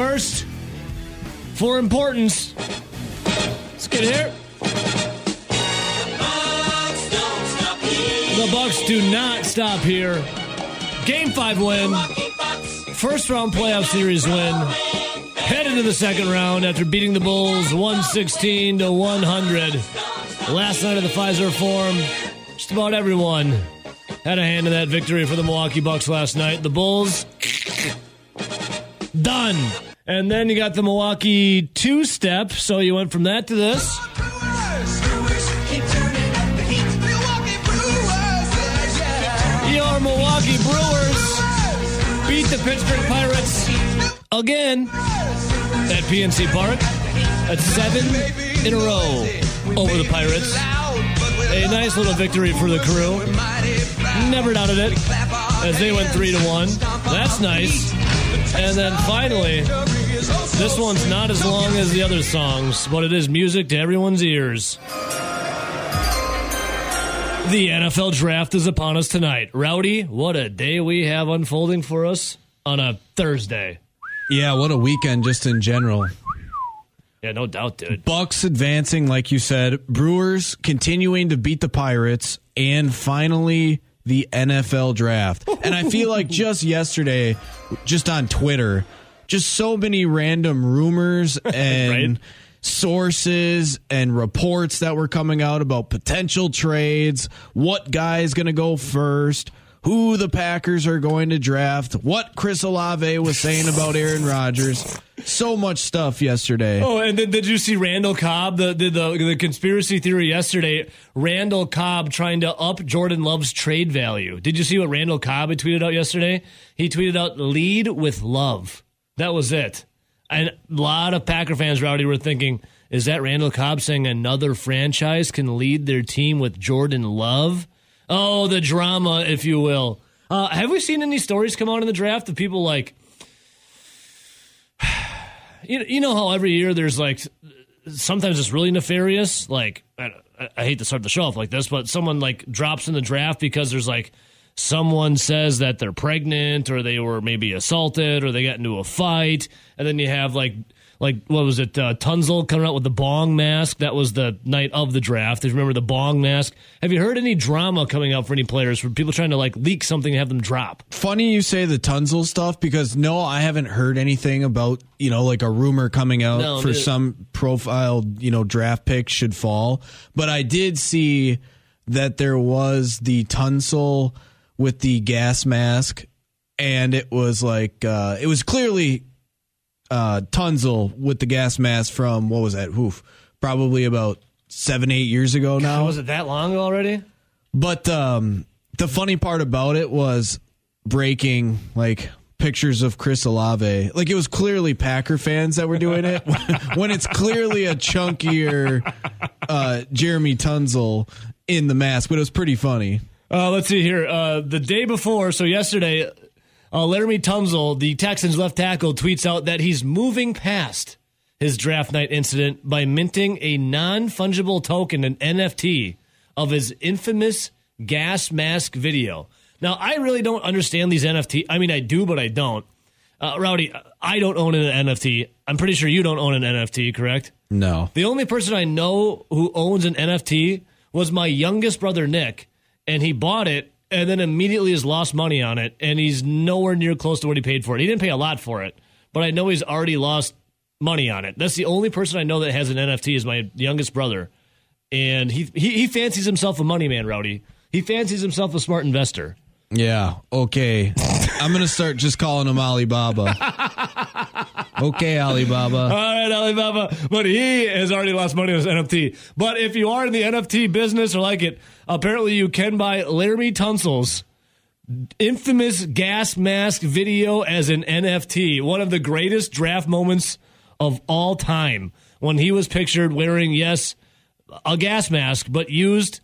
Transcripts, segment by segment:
first, for importance, let's get here. The Bucks do not stop here. Game five win. First round playoff series win. Head into the second round after beating the Bulls 116 to 100. Last night of the Fiserv Forum, just about everyone had a hand in that victory for the Milwaukee Bucks last night. The Bulls, done. And then you got the Milwaukee two step, so you went from that to this. Your Milwaukee Brewers beat the Pittsburgh Pirates again at PNC Park. That's seven in a row over the Pirates. A nice little victory for the crew. Never doubted it as they went three to one. That's nice. And then finally, this one's not as long as the other songs, but it is music to everyone's ears. The NFL draft is upon us tonight. Rowdy, what a day we have unfolding for us on a Thursday. Yeah, what a weekend just in general. Yeah, no doubt, dude. Bucks advancing, like you said. Brewers continuing to beat the Pirates, and finally the NFL draft. And I feel like just yesterday, just on Twitter, just so many random rumors and Right. sources and reports that were coming out about potential trades, what guy is going to go first, who the Packers are going to draft, what Chris Olave was saying about Aaron Rodgers. So much stuff yesterday. Oh, and then did you see Randall Cobb? The, the the the conspiracy theory yesterday. Randall Cobb trying to up Jordan Love's trade value. Did you see what Randall Cobb had tweeted out yesterday? He tweeted out "lead with love." That was it. And a lot of Packer fans, Rowdy, were thinking, is that Randall Cobb saying another franchise can lead their team with Jordan Love? Oh, the drama, if you will. Uh, have we seen any stories come out in the draft of people like? you, you know how every year there's like sometimes it's really nefarious like I, I hate to start the show off like this but someone like drops in the draft because there's like someone says that they're pregnant or they were maybe assaulted or they got into a fight and then you have like like what was it uh, Tunsil coming out with the bong mask? That was the night of the draft. If you remember the bong mask? Have you heard any drama coming out for any players for people trying to like leak something and have them drop? Funny you say the Tunsil stuff because no, I haven't heard anything about you know like a rumor coming out No, for the- some profile you know draft pick should fall, but I did see that there was the Tunsil with the gas mask, and it was like uh, it was clearly uh, Tunsil with the gas mask from what was that? Oof, probably about seven eight years ago now. was it that long already But um, the funny part about it was breaking like pictures of Chris Olave. Like it was clearly Packer fans that were doing it when it's clearly a chunkier uh, Jeremy Tunsil in the mask. But it was pretty funny. Uh, let's see here. Uh, the day before, so yesterday, uh, Laremy Tunsil, the Texans left tackle, tweets out that he's moving past his draft night incident by minting a non fungible token, an NFT, of his infamous gas mask video. Now, I really don't understand these NFT. I mean, I do, but I don't. Uh, Rowdy, I don't own an NFT. I'm pretty sure you don't own an NFT, correct? No. The only person I know who owns an NFT was my youngest brother Nick, and he bought it and then immediately has lost money on it, and he's nowhere near close to what he paid for it. He didn't pay a lot for it, but I know he's already lost money on it. That's the only person I know that has an NFT is my youngest brother, and he he, he fancies himself a money man, Rowdy. He fancies himself a smart investor. Yeah. Okay. I'm gonna start just calling him Alibaba. okay, Alibaba. All right, Alibaba. But he has already lost money on his NFT. But if you are in the NFT business or like it, apparently you can buy Laremy Tunsil's infamous gas mask video as an NFT. One of the greatest draft moments of all time when he was pictured wearing, yes, a gas mask, but used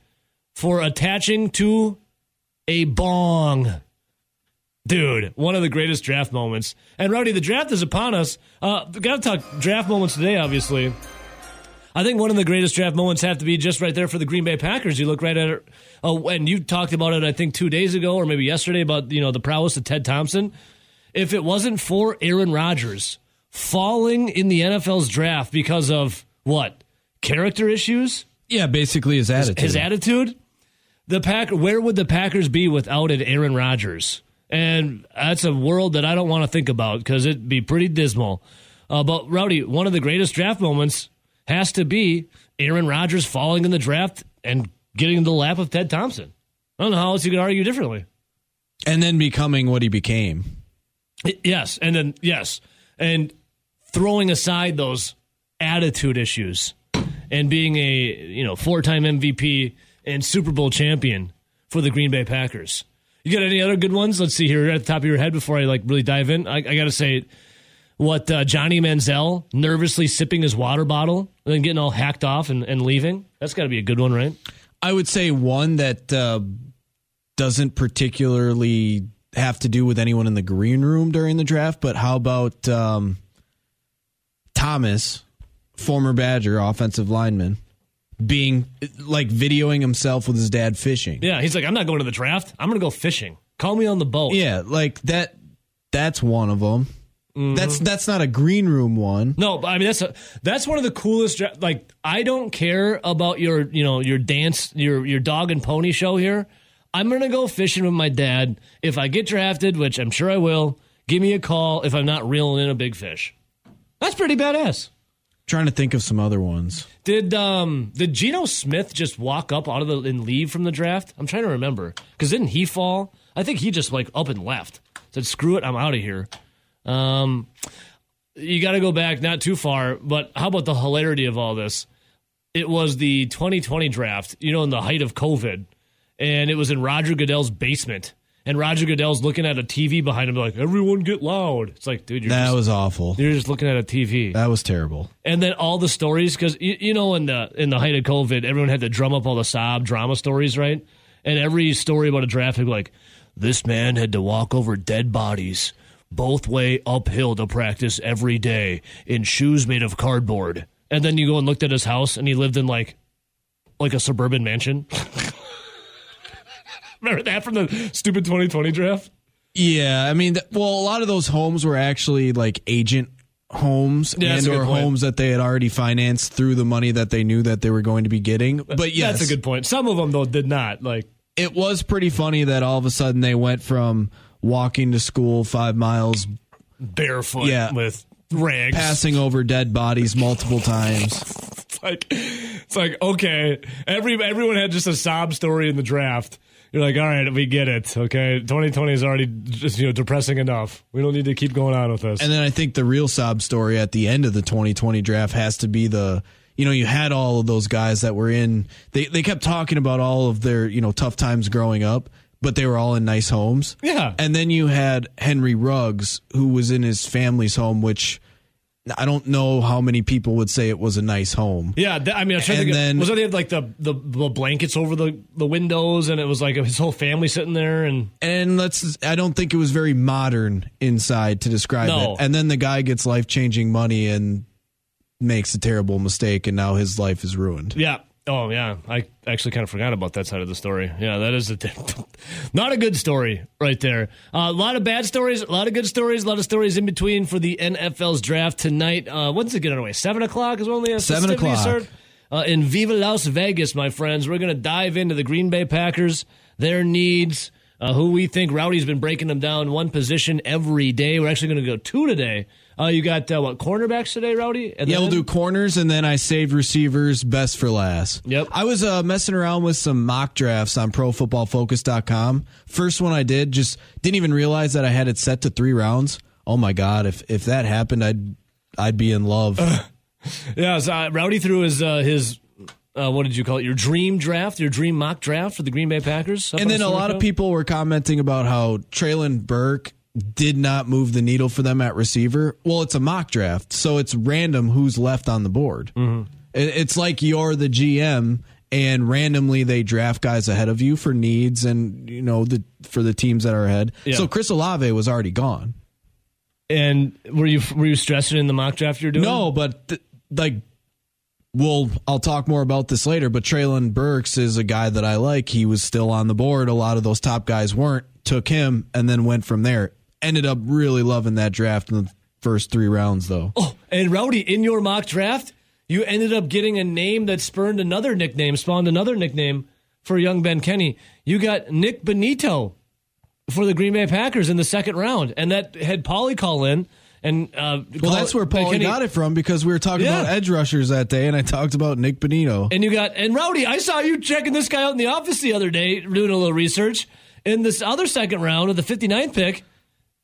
for attaching to a bong. Dude, one of the greatest draft moments. And Rowdy, the draft is upon us. Uh, got to talk draft moments today, obviously. I think one of the greatest draft moments have to be just right there for the Green Bay Packers. You look right at it. Oh, and you talked about it, I think, two days ago or maybe yesterday about you know the prowess of Ted Thompson. If it wasn't for Aaron Rodgers falling in the NFL's draft because of what? Character issues? Yeah, basically his attitude. His attitude? The pack where would the Packers be without an Aaron Rodgers? And that's a world that I don't want to think about because it'd be pretty dismal. Uh, but Rowdy, one of the greatest draft moments has to be Aaron Rodgers falling in the draft and getting in the lap of Ted Thompson. I don't know how else you could argue differently. and then becoming what he became. Yes, and then yes, and throwing aside those attitude issues and being a you know four-time MVP and Super Bowl champion for the Green Bay Packers. You got any other good ones? Let's see here at the top of your head before I like really dive in. I, I got to say, what uh, Johnny Manziel nervously sipping his water bottle and then getting all hacked off and, and leaving. That's got to be a good one, right? I would say one that uh, doesn't particularly have to do with anyone in the green room during the draft, but how about um, Thomas, former Badger offensive lineman, being like videoing himself with his dad fishing? Yeah, he's like, I'm not going to the draft. I'm going to go fishing. Call me on the boat. Yeah, like that. That's one of them. Mm-hmm. That's that's not a green room one. No, but I mean that's a, that's one of the coolest. dra- Like I don't care about your you know your dance your your dog and pony show here. I'm gonna go fishing with my dad. If I get drafted, which I'm sure I will, give me a call if I'm not reeling in a big fish. That's pretty badass. Trying to think of some other ones. Did um did Geno Smith just walk up out of the and leave from the draft? I'm trying to remember because didn't he fall? I think he just like up and left. Said screw it, I'm out of here. Um, you got to go back not too far, but how about the hilarity of all this? It was the 2020 draft, you know, in the height of COVID, and it was in Roger Goodell's basement. And Roger Goodell's looking at a TV behind him, like, everyone get loud. It's like, dude, you're, That just, was awful. you're just looking at a TV That was terrible. and then all the stories because you, you know in the in the height of COVID, everyone had to drum up all the sob drama stories, right? And every story about a draft would be like, this man had to walk over dead bodies both way uphill to practice every day in shoes made of cardboard. And then you go and looked at his house, and he lived in like like a suburban mansion. Remember that from the stupid 2020 draft? Yeah, I mean, th- well, a lot of those homes were actually like agent homes Yeah, and or homes that they had already financed through the money that they knew that they were going to be getting. But yes, That's a good point. Some of them though did not. Like it was pretty funny that all of a sudden they went from walking to school five miles, barefoot Yeah. with rags. passing over dead bodies multiple times. It's like it's like okay, every everyone had just a sob story in the draft. You're like, all right, we get it. Okay, 2020 is already just you know depressing enough. We don't need to keep going on with this. And then I think the real sob story at the end of the 2020 draft has to be the you know you had all of those guys that were in they they kept talking about all of their you know tough times growing up but they were all in nice homes. Yeah. And then you had Henry Ruggs who was in his family's home which I don't know how many people would say it was a nice home. yeah, th- I mean, I was trying to And think. then- was they had like the, the the blankets over the the windows, and it was like his whole family sitting there, and And let's I don't think it was very modern inside to describe No. it. And then the guy gets life-changing money and makes a terrible mistake and now his life is ruined. yeah. Oh yeah, I actually kind of forgot about that side of the story. Yeah, that is a not a good story right there. Uh, a lot of bad stories, a lot of good stories, a lot of stories in between for the NFL's draft tonight. Uh, when's it get underway? Seven o'clock is when the Seven o'clock. start? Uh, in Viva Las Vegas, my friends, we're going to dive into the Green Bay Packers, their needs, uh, who we think Rowdy's been breaking them down one position every day. We're actually going to go two today. Uh, you got uh, what cornerbacks today, Rowdy? And Yeah, we'll do corners and then I saved receivers best for last. Yep. I was uh, messing around with some mock drafts on profootballfocus.com. First one I did, just didn't even realize that I had it set to three rounds. Oh my god, if if that happened, I'd I'd be in love. Yeah, so, uh, Rowdy threw his uh, his uh, what did you call it? Your dream draft, your dream mock draft for the Green Bay Packers. and then a lot of people were commenting about how Treylon Burks did not move the needle for them at receiver. Well, it's a mock draft, so it's random who's left on the board. Mm-hmm. It's like you're the GM, and randomly they draft guys ahead of you for needs, and you know the for the teams that are ahead. Yeah. So Chris Olave was already gone. And were you were you stressing in the mock draft you're doing? No, but th- like. Well, I'll talk more about this later, but Treylon Burks is a guy that I like. He was still on the board. A lot of those top guys weren't. Took him and then went from there. Ended up really loving that draft in the first three rounds, though. Oh, and Rowdy, in your mock draft, you ended up getting a name that spurned another nickname, spawned another nickname for young Ben Kenny. You got Nik Bonitto for the Green Bay Packers in the second round, and that had Paulie call in. And uh, Well, that's where Paulie Kenny- got it from because we were talking Yeah. about edge rushers that day, and I talked about Nik Bonitto. And you got and Rowdy, I saw you checking this guy out in the office the other day, doing a little research. In this other second round of the 59th pick,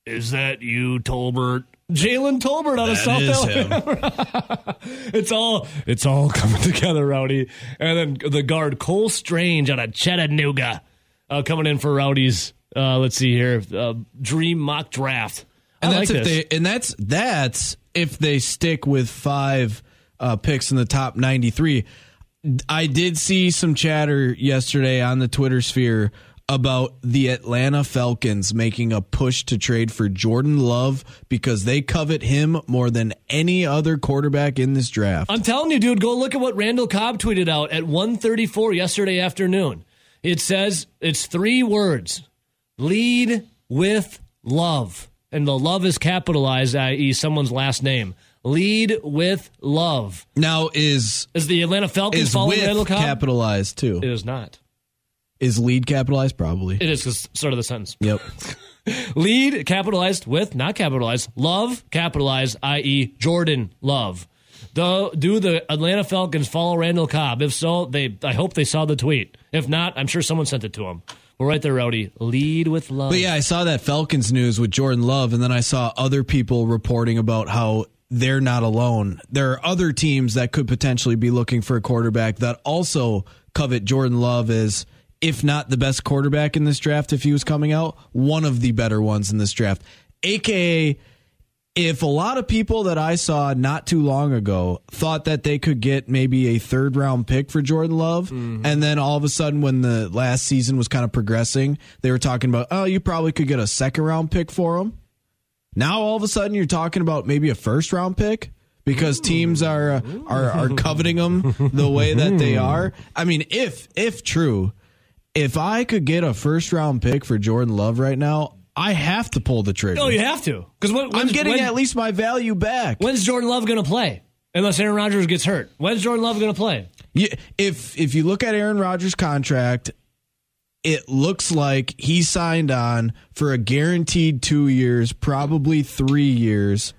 is that you, Tolbert? Jalen Tolbert out of South Alabama. it's all it's all coming together, Rowdy. And then the guard Cole Strange out of Chattanooga, uh, coming in for Rowdy's. Uh, let's see here, uh, dream mock draft. And I that's like if this. they and that's that's if they stick with five uh, picks in the top ninety three. I did see some chatter yesterday on the Twitter sphere about the Atlanta Falcons making a push to trade for Jordan Love because they covet him more than any other quarterback in this draft. I'm telling you, dude, go look at what Randall Cobb tweeted out at 1:34 yesterday afternoon. It says it's three words: lead with love, and the love is capitalized, i.e., someone's last name. Lead with love. Now is Is the Atlanta Falcons is following with Randall Cobb? capitalized too? it is not. Is lead capitalized? Probably. It is 'cause start of the sentence. Yep. Lead capitalized with not capitalized. Love capitalized, i.e., Jordan Love. Do, do the Atlanta Falcons follow Randall Cobb? If so, they I hope they saw the tweet. If not, I'm sure someone sent it to him. We're right there, Rowdy. Lead with love. But yeah, I saw that Falcons news with Jordan Love, and then I saw other people reporting about how they're not alone. There are other teams that could potentially be looking for a quarterback that also covet Jordan Love as, if not the best quarterback in this draft, if he was coming out, one of the better ones in this draft. AKA, if a lot of people that I saw not too long ago thought that they could get maybe a third round pick for Jordan Love, and then all of a sudden when the last season was kind of progressing, they were talking about, oh, you probably could get a second round pick for him. Now all of a sudden you're talking about maybe a first round pick because teams are uh, are are coveting them the way that they are. I mean, if if true, if I could get a first round pick for Jordan Love right now, I have to pull the trigger. no, you have to because I'm getting at least my value back. When's Jordan Love going to play? Unless Aaron Rodgers gets hurt. When's Jordan Love going to play? You, if if you look at Aaron Rodgers' contract, it looks like he signed on for a guaranteed two years, probably three years.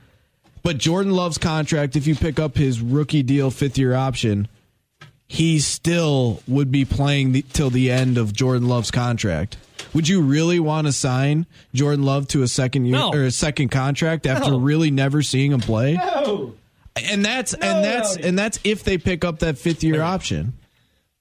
But Jordan Love's contract, if you pick up his rookie deal, fifth year option, he still would be playing the, till the end of Jordan Love's contract. Would you really want to sign Jordan Love to a second year No. or a second contract after No. really never seeing him play? No. And that's and that's and that's if they pick up that fifth year option.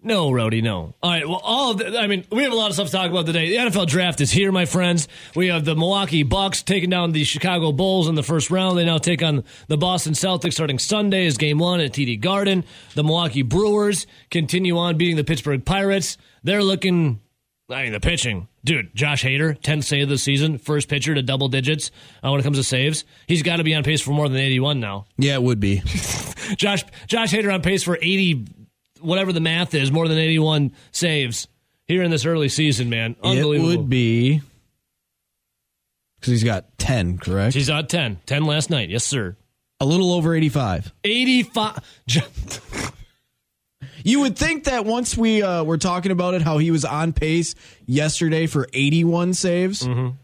No, Rowdy, no. All right, well, all of the, I mean, we have a lot of stuff to talk about today. The NFL draft is here, my friends. We have the Milwaukee Bucks taking down the Chicago Bulls in the first round. They now take on the Boston Celtics starting Sunday as game one at TD Garden. The Milwaukee Brewers continue on beating the Pittsburgh Pirates. They're looking, I mean, the pitching. Dude, Josh Hader, 10th save of the season, first pitcher to double digits uh, when it comes to saves. He's got to be on pace for more than 81 now. Yeah, it would be. Josh Josh Hader on pace for 80 whatever the math is, more than 81 saves here in this early season, man. It would be because he's got ten, correct? He's on 10. 10 last night. Yes, sir. A little over eighty-five. 85 You would think that once we uh, were talking about it, how he was on pace yesterday for eighty-one saves, Mm-hmm.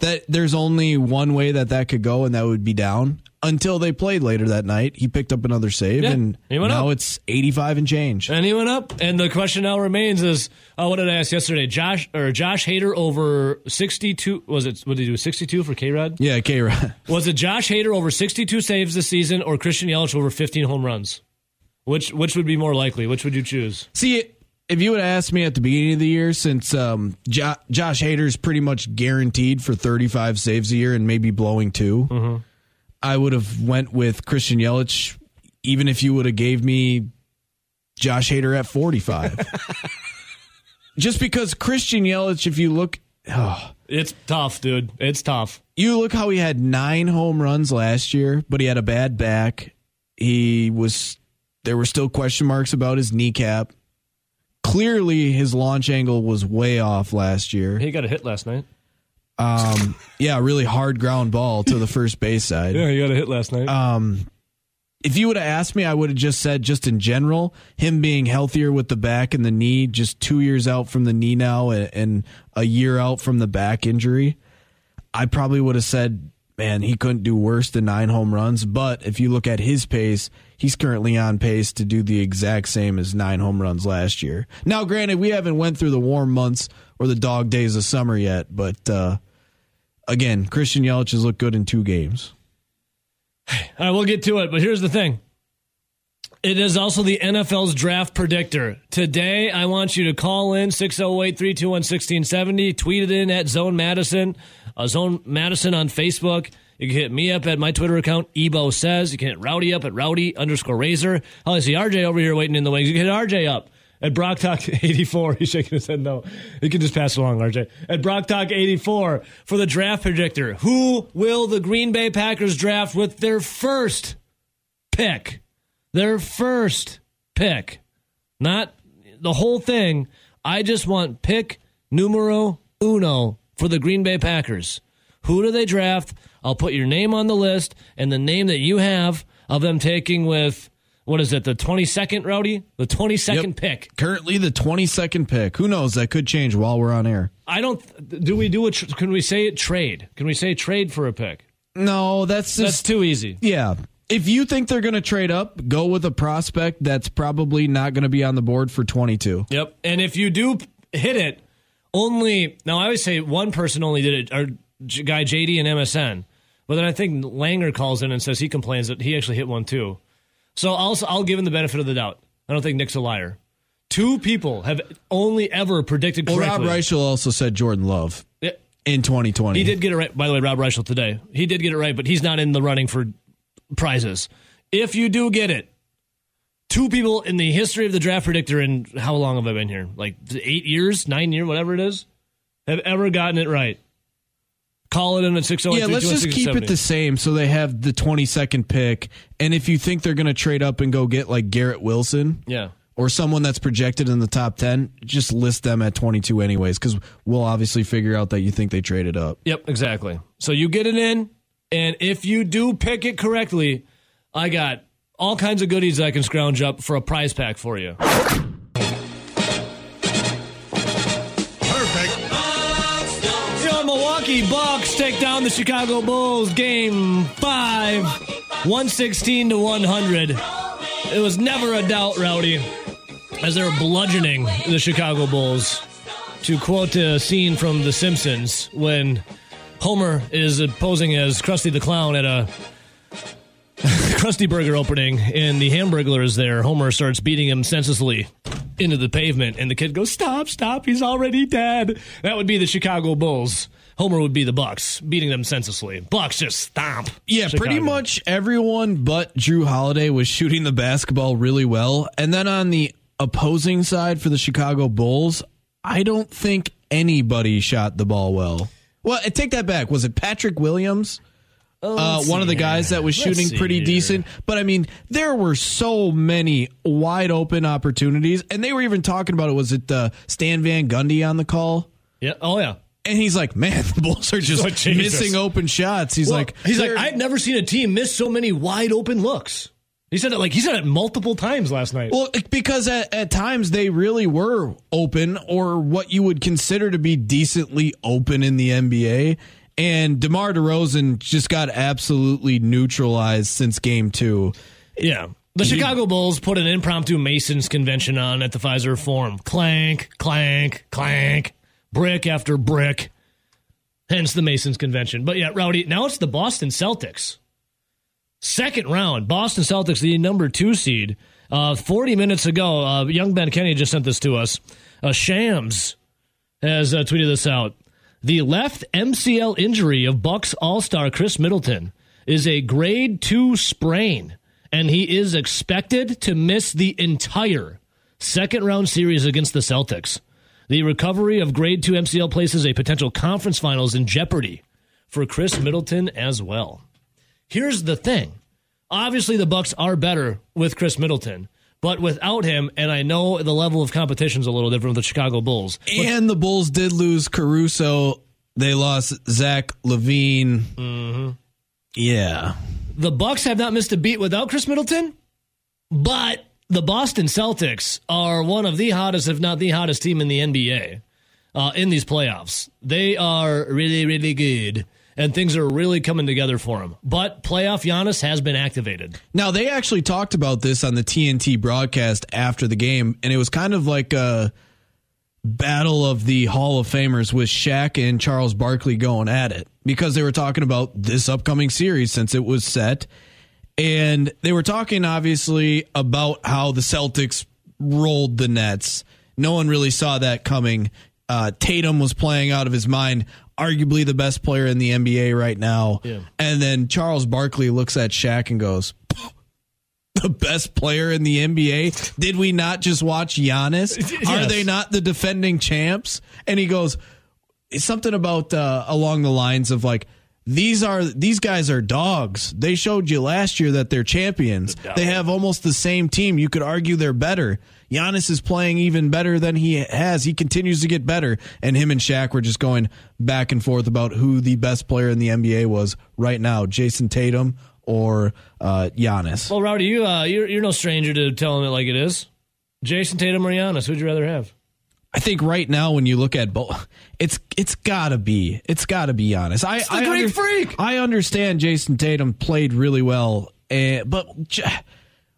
that there's only one way that that could go, and that would be down. Until they played later that night, he picked up another save, Yeah, and he went now up. it's eighty-five and change. and he went up. And the question now remains is uh, what did I ask yesterday? Josh or Josh Hader over 62 was it what did he do 62 for K-Rod? Yeah, K. Rod. Was it Josh Hader over 62 saves this season or Christian Yelich over 15 home runs? Which which would be more likely? Which would you choose? See, if you would have asked me at the beginning of the year, since um, jo- Josh Hader's pretty much guaranteed for 35 saves a year and maybe blowing 2 I would have went with Christian Yelich, even if you would have gave me Josh Hader at 45. Just because Christian Yelich, if you look, oh, It's tough, dude. It's tough. you look how he had nine home runs last year, but he had a bad back. He was there were still question marks about his kneecap. Clearly, his launch angle was way off last year. He got a hit last night. Um, yeah, really hard ground ball to the first base side. Yeah, you got a hit last night. Um, if you would have asked me, I would have just said, just in general, him being healthier with the back and the knee, just two years out from the knee now and, and a year out from the back injury, I probably would have said, man, he couldn't do worse than nine home runs. But if you look at his pace, he's currently on pace to do the exact same as nine home runs last year. Now, granted, we haven't went through the warm months or the dog days of summer yet, but uh, again, Christian Yelich has looked good in two games. All right, we'll get to it, but here's the thing. It is also the NFL's draft predictor. Today, I want you to call in 608 321 1670, tweet it in at Zone Madison, uh, Zone Madison on Facebook. You can hit me up at my Twitter account, Ebo Says. You can hit Rowdy up at Rowdy underscore Razor. Oh, I see RJ over here waiting in the wings. You can hit RJ up at Brock Talk 84. He's shaking his head no. You can just pass along, RJ. At Brock Talk 84 for the draft predictor. Who will the Green Bay Packers draft with their first pick? Their first pick. Not the whole thing. I just want pick numero uno for the Green Bay Packers. Who do they draft? I'll put your name on the list and the name that you have of them taking with what is it, the 22nd, Rowdy? The 22nd Yep. pick. Currently the 22nd pick. Who knows? That could change while we're on air. I don't. Do we do a? tr- Can we say it trade? Can we say trade for a pick? No, that's That's too easy. yeah. If you think they're going to trade up, go with a prospect that's probably not going to be on the board for 22. Yep. And if you do hit it, only now I always say one person only did it. Our guy JD and MSN, but then I think Langer calls in and says he complains that he actually hit one too. So I'll I'll give him the benefit of the doubt. I don't think Nick's a liar. Two people have only ever predicted correctly. Well, Rob. Reischel also said Jordan Love Yeah, in 2020. He did get it right. By the way, Rob Reischel today. He did get it right, but he's not in the running for prizes. If you do get it, two people in the history of the draft predictor, and how long have I been here? Like eight years, nine years, whatever it is, have ever gotten it right. Call it in at 608 Yeah, let's just keep it the same so they have the 22nd pick. And if you think they're going to trade up and go get like Garrett Wilson Yeah. or someone that's projected in the top 10, just list them at 22 anyways because we'll obviously figure out that you think they traded up. Yep, exactly. So you get it in, and if you do pick it correctly, I got all kinds of goodies I can scrounge up for a prize pack for you. Milwaukee Bucks take down the Chicago Bulls game five, 116 to 100. It was never a doubt, Rowdy, as they're bludgeoning the Chicago Bulls. To quote a scene from The Simpsons when Homer is posing as Krusty the Clown at a Krusty Burger opening, and the Hamburglar is there. Homer starts beating him senselessly into the pavement, and the kid goes, "Stop! Stop! He's already dead." That would be the Chicago Bulls. Homer would be the Bucks, beating them senselessly. Bucks just stomp. Yeah, pretty much everyone but Jrue Holiday was shooting the basketball really well. And then on the opposing side for the Chicago Bulls, I don't think anybody shot the ball well. Well, I take that back. Was it Patrick Williams? uh, one of the guys that was Oh, shooting pretty here. decent. But I mean, there were so many wide open opportunities, and they were even talking about it. Was it uh, Stan Van Gundy on the call? Yeah. Oh yeah. And he's like, "Man, the Bulls are just Oh, missing open shots." He's Well, like, he's like, I've never seen a team miss so many wide open looks. He said it like he said it multiple times last night. Well, because at, at times they really were open or what you would consider to be decently open in the NBA. And DeMar DeRozan just got absolutely neutralized since game two. Yeah. The Chicago Bulls put an impromptu Masons convention on at the Fiserv Forum. Clank, clank, clank, brick after brick. Hence the Masons convention. But yeah, Rowdy, now it's the Boston Celtics. Second round, Boston Celtics, the number two seed. Uh, 40 minutes ago, uh, young Ben Kenny just sent this to us. Uh, Shams has uh, tweeted this out. The left MCL injury of Bucks All Star Khris Middleton is a grade two sprain, and he is expected to miss the entire second round series against the Celtics. The recovery of grade two MCL places a potential conference finals in jeopardy for Khris Middleton as well. Here's the thing. Obviously the Bucks are better with Khris Middleton, but without him, and I know the level of competition is a little different with the Chicago Bulls. And the Bulls did lose Caruso They lost Zach LaVine. Mm-hmm. Yeah. The Bucks have not missed a beat without Khris Middleton, but the Boston Celtics are one of the hottest, if not the hottest team in the NBA uh, in these playoffs. They are really, really good, and things are really coming together for them. But playoff Giannis has been activated. Now, they actually talked about this on the TNT broadcast after the game, and it was kind of like a battle of the Hall of Famers with Shaq and Charles Barkley going at it because they were talking about this upcoming series since it was set and they were talking obviously about how the Celtics rolled the Nets. No one really saw that coming. Uh, Tatum was playing out of his mind, arguably the best player in the NBA right now. Yeah. And then Charles Barkley looks at Shaq and goes, the best player in the NBA? Did we not just watch Giannis? Yes. Are they not the defending champs? And he goes, it's something about uh, along the lines of like, these are these guys are dogs. They showed you last year that they're champions. The They have almost the same team. You could argue they're better. Giannis is playing even better than he has. He continues to get better. And him and Shaq were just going back and forth about who the best player in the NBA was right now, Jayson Tatum or uh, Giannis. Well, Rowdy, you uh, you're, you're no stranger to telling it like it is. Jayson Tatum or Giannis, who'd you rather have? I think right now when you look at both, it's it's gotta be it's gotta be honest. I the I Greek freak! I understand Jayson Tatum played really well, eh, but j-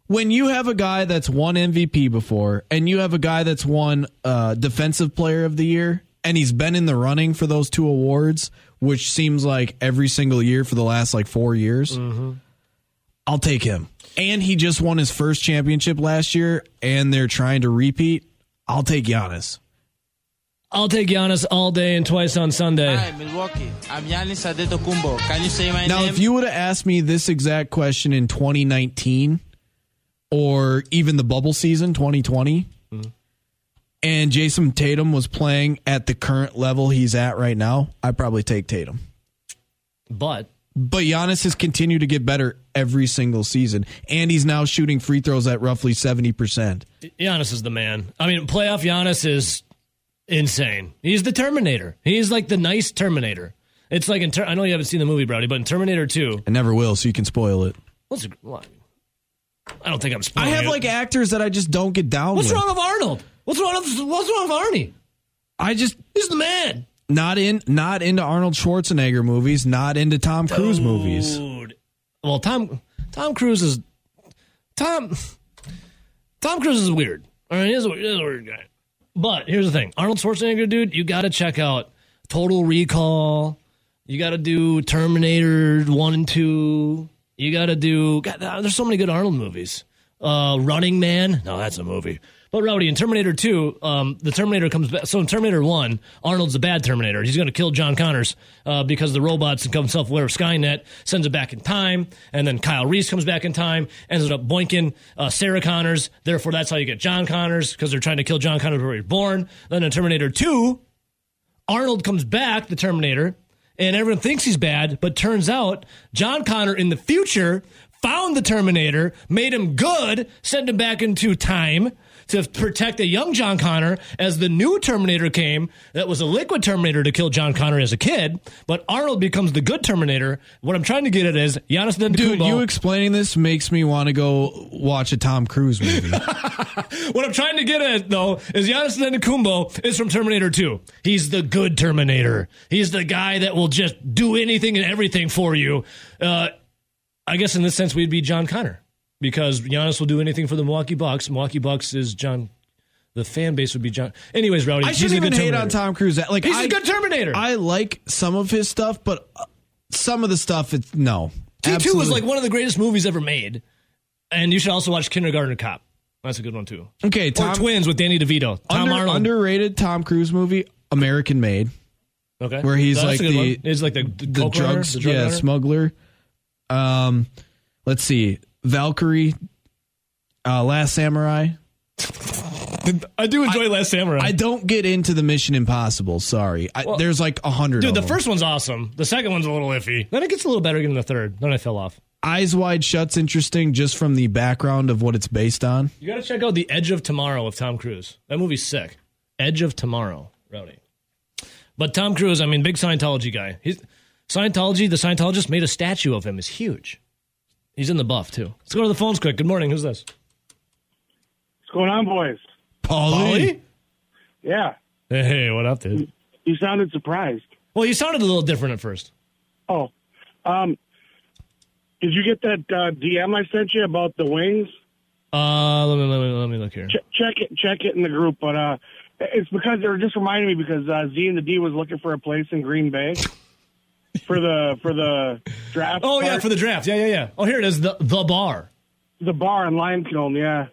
when you have a guy that's won MVP before, and you have a guy that's won uh, Defensive Player of the Year, and he's been in the running for those two awards, which seems like every single year for the last like four years, I'll take him. And he just won his first championship last year, and they're trying to repeat. I'll take Giannis. I'll take Giannis all day and twice on Sunday. Hi, Milwaukee. I'm Giannis Antetokounmpo. Can you say my Now, name? Now, if you would have asked me this exact question in 2019 or even the bubble season 2020, and Jayson Tatum was playing at the current level he's at right now, I'd probably take Tatum. But But Giannis has continued to get better every single season, and he's now shooting free throws at roughly 70%. Giannis is the man. I mean, playoff Giannis is insane. He's the Terminator. He's like the nice Terminator. It's like in Ter- I know you haven't seen the movie, Browdy, but in Terminator 2, I never will, so you can spoil it. what's a, well, I don't think I'm spoiling. I have it. like actors that I just don't get down with. What's with. wrong with Arnold? What's wrong with What's wrong with Arnie? I just He's the man. not in not into Arnold Schwarzenegger movies, not into Tom Cruise movies. Dude. Well, Tom Tom Cruise is Tom Tom Cruise is weird. I mean, he's a, he's a weird guy. But here's the thing: Arnold Schwarzenegger, dude, you got to check out Total Recall. You got to do Terminator One and Two. You got to do. God, there's so many good Arnold movies. Uh, Running Man. No, that's a movie. But Rowdy in Terminator 2, um, the Terminator comes back. So in Terminator 1, Arnold's the bad Terminator. He's going to kill John Connors uh, because the robots become self aware of Skynet, sends it back in time. And then Kyle Reese comes back in time, ends up boinking uh, Sarah Connors. Therefore, that's how you get John Connors because they're trying to kill John Connors before he's born. Then in Terminator 2, Arnold comes back, the Terminator, and everyone thinks he's bad, but turns out John Connor in the future found the Terminator, made him good, sent him back into time to protect a young John Connor as the new Terminator came that was a liquid Terminator to kill John Connor as a kid, but Arnold becomes the good Terminator. What I'm trying to get at is Giannis Antetokounmpo. Dude, you explaining this makes me want to go watch a Tom Cruise movie. What I'm trying to get at, though, is Giannis Antetokounmpo is from Terminator 2. He's the good Terminator. He's the guy that will just do anything and everything for you. Uh, I guess in this sense, we'd be John Connor because Giannis will do anything for the Milwaukee Bucks. Milwaukee Bucks is John. The fan base would be John. Anyways, Rowdy, I shouldn't a good even hate on Tom Cruise. Like He's I, a good Terminator. I like some of his stuff, but uh, some of the stuff, it's no. T2 was like one of the greatest movies ever made. And you should also watch Kindergarten Cop. That's a good one, too. okay. Or Twins with Danny DeVito. Tom under- Arnold. underrated Tom Cruise movie, American Made, okay. where he's That's like the one. He's like the, the, the runner, drugs, the drug yeah, runner. smuggler. Um, let's see, Valkyrie, uh, Last Samurai. I do enjoy Last Samurai. I don't get into the Mission Impossible. Sorry, I, there's like a hundred. Dude, the them. first one's awesome. The second one's a little iffy. Then it gets a little better getting the third. Then I fell off. Eyes Wide Shut's interesting just from the background of what it's based on. You got to check out The Edge of Tomorrow with Tom Cruise. That movie's sick. Edge of Tomorrow, Rowdy. But Tom Cruise, I mean, big Scientology guy. He's Scientology. The Scientologist made a statue of him. is huge. He's in the buff too. Let's go to the phones quick. Good morning. Who's this? What's going on, boys? Paulie. Yeah, Hey, what up, dude? you sounded surprised. Well, you sounded a little different at first. Oh, um, did you get that uh, DM I sent you about the wings? Uh, let me let me, let me look here. Ch- check it, check it in the group. But uh, it's because they're just reminding me because uh, Z and the D was looking for a place in Green Bay for the for the draft. Oh yeah, for the draft. Yeah, yeah, yeah. Oh, here it is. The the bar. the bar in Limekiln. Yeah,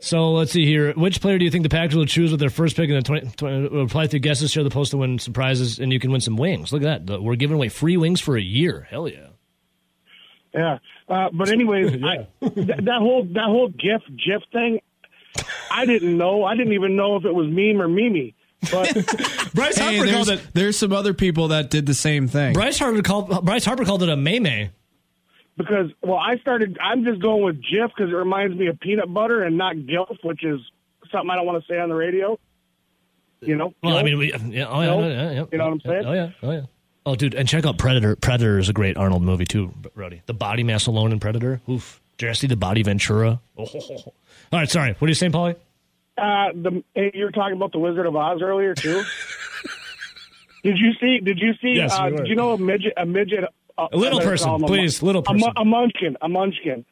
So let's see here. Which player do you think the Packers will choose with their first pick in the 20, 20 we'll apply through guesses, share the post to win surprises, and you can win some wings. Look at that. We're giving away free wings for a year. Hell yeah. yeah. Uh, but anyways, I, th- that whole that whole GIF GIF thing, I didn't know. I didn't even know if it was meme or Mimi. But Bryce Hey, Harper called there's, it. there's some other people that did the same thing. Bryce Harper called Bryce Harper called it a meme. because well, I started. I'm just going with GIF because it reminds me of peanut butter and not GILF, which is something I don't want to say on the radio. You know. Well, I mean, we, yeah, oh yeah, No? yeah, yeah, yeah. You know what I'm saying? Oh yeah, oh yeah. Oh, dude, and check out Predator. Predator is a great Arnold movie too, Brody. The body mass alone in Predator. Oof. Did you see the body Ventura? Oh. All right, sorry. What are you saying, Paulie? Uh, the hey, you were talking about the Wizard of Oz earlier too. did you see? Did you see? Yes, uh, we did you know a midget? A midget. Uh, A little person, a please, little person. A, munchkin. A munchkin.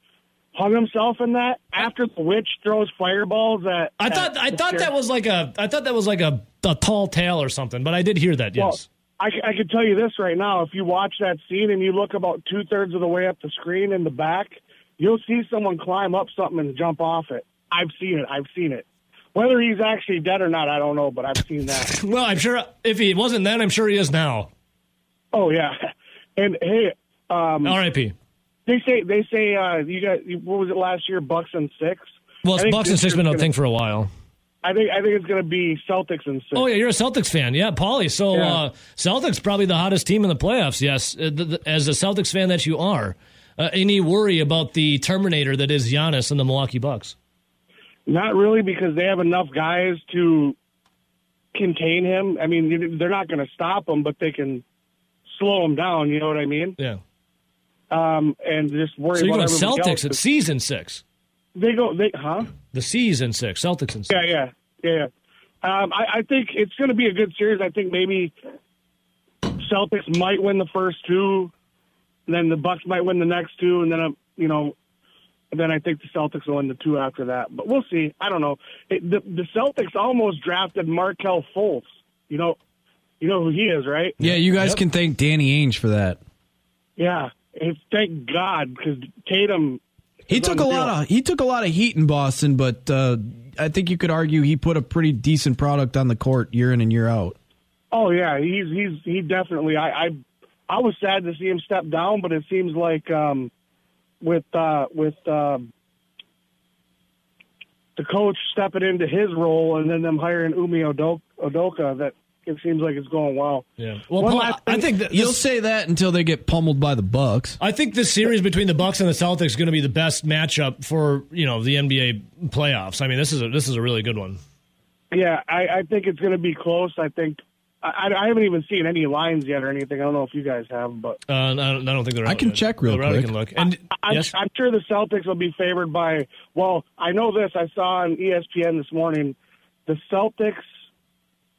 Hung himself in that after the witch throws fireballs at. I at thought I the thought that was like a I thought that was like a, a tall tale or something, but I did hear that. Well, Yes. I, I can tell you this right now. If you watch that scene and you look about two thirds of the way up the screen in the back, you'll see someone climb up something and jump off it. I've seen it. I've seen it. Whether he's actually dead or not, I don't know, but I've seen that. well, I'm sure if he wasn't then, I'm sure he is now. oh yeah. And hey, um, R.I.P. they say they say uh, you got what was it last year? Bucks and six. Well, it's Bucks and six been a thing for a while. I think I think it's going to be Celtics and six. Oh yeah, you're a Celtics fan, yeah, Paulie. So Yeah. uh, Celtics probably the hottest team in the playoffs. Yes, Uh, as a Celtics fan that you are, uh, any worry about the Terminator that is Giannis and the Milwaukee Bucks? Not really, because they have enough guys to contain him. I mean, they're not going to stop him, but they can slow him down. You know what I mean? Yeah. Um, and just worry So about going Celtics else. at season six. They go, they huh? The season six, Celtics and six. Yeah, yeah, yeah. yeah. Um, I, I think it's going to be a good series. I think maybe Celtics might win the first two, then the Bucks might win the next two, and then um, you know, and then I think the Celtics will win the two after that. But we'll see. I don't know. It, the the Celtics almost drafted Markelle Fultz. You know, you know who he is, right? Yeah, you guys Yep. can thank Danny Ainge for that. Yeah. And thank God because Tatum. He took a the lot field. of he took a lot of heat in Boston, but uh, I think you could argue he put a pretty decent product on the court year in and year out. Oh yeah, he's he's he definitely. I I, I was sad to see him step down, but it seems like um, with uh, with um, the coach stepping into his role and then them hiring Ime Udoka, Udoka that it seems like it's going well. Yeah. Well, One Paul, I think that You'll this, say that until they get pummeled by the Bucks. I think this series between the Bucks and the Celtics is going to be the best matchup for you know the NBA playoffs. I mean, this is a this is a really good one. Yeah, I, I think it's going to be close. I think I, I haven't even seen any lines yet or anything. I don't know if you guys have, but Uh, I, don't, I don't think they're. I out can yet. check real Well, Rowdy quick. Can look. And I'm, yes, I'm sure the Celtics will be favored by. Well, I know this. I saw on ESPN this morning. The Celtics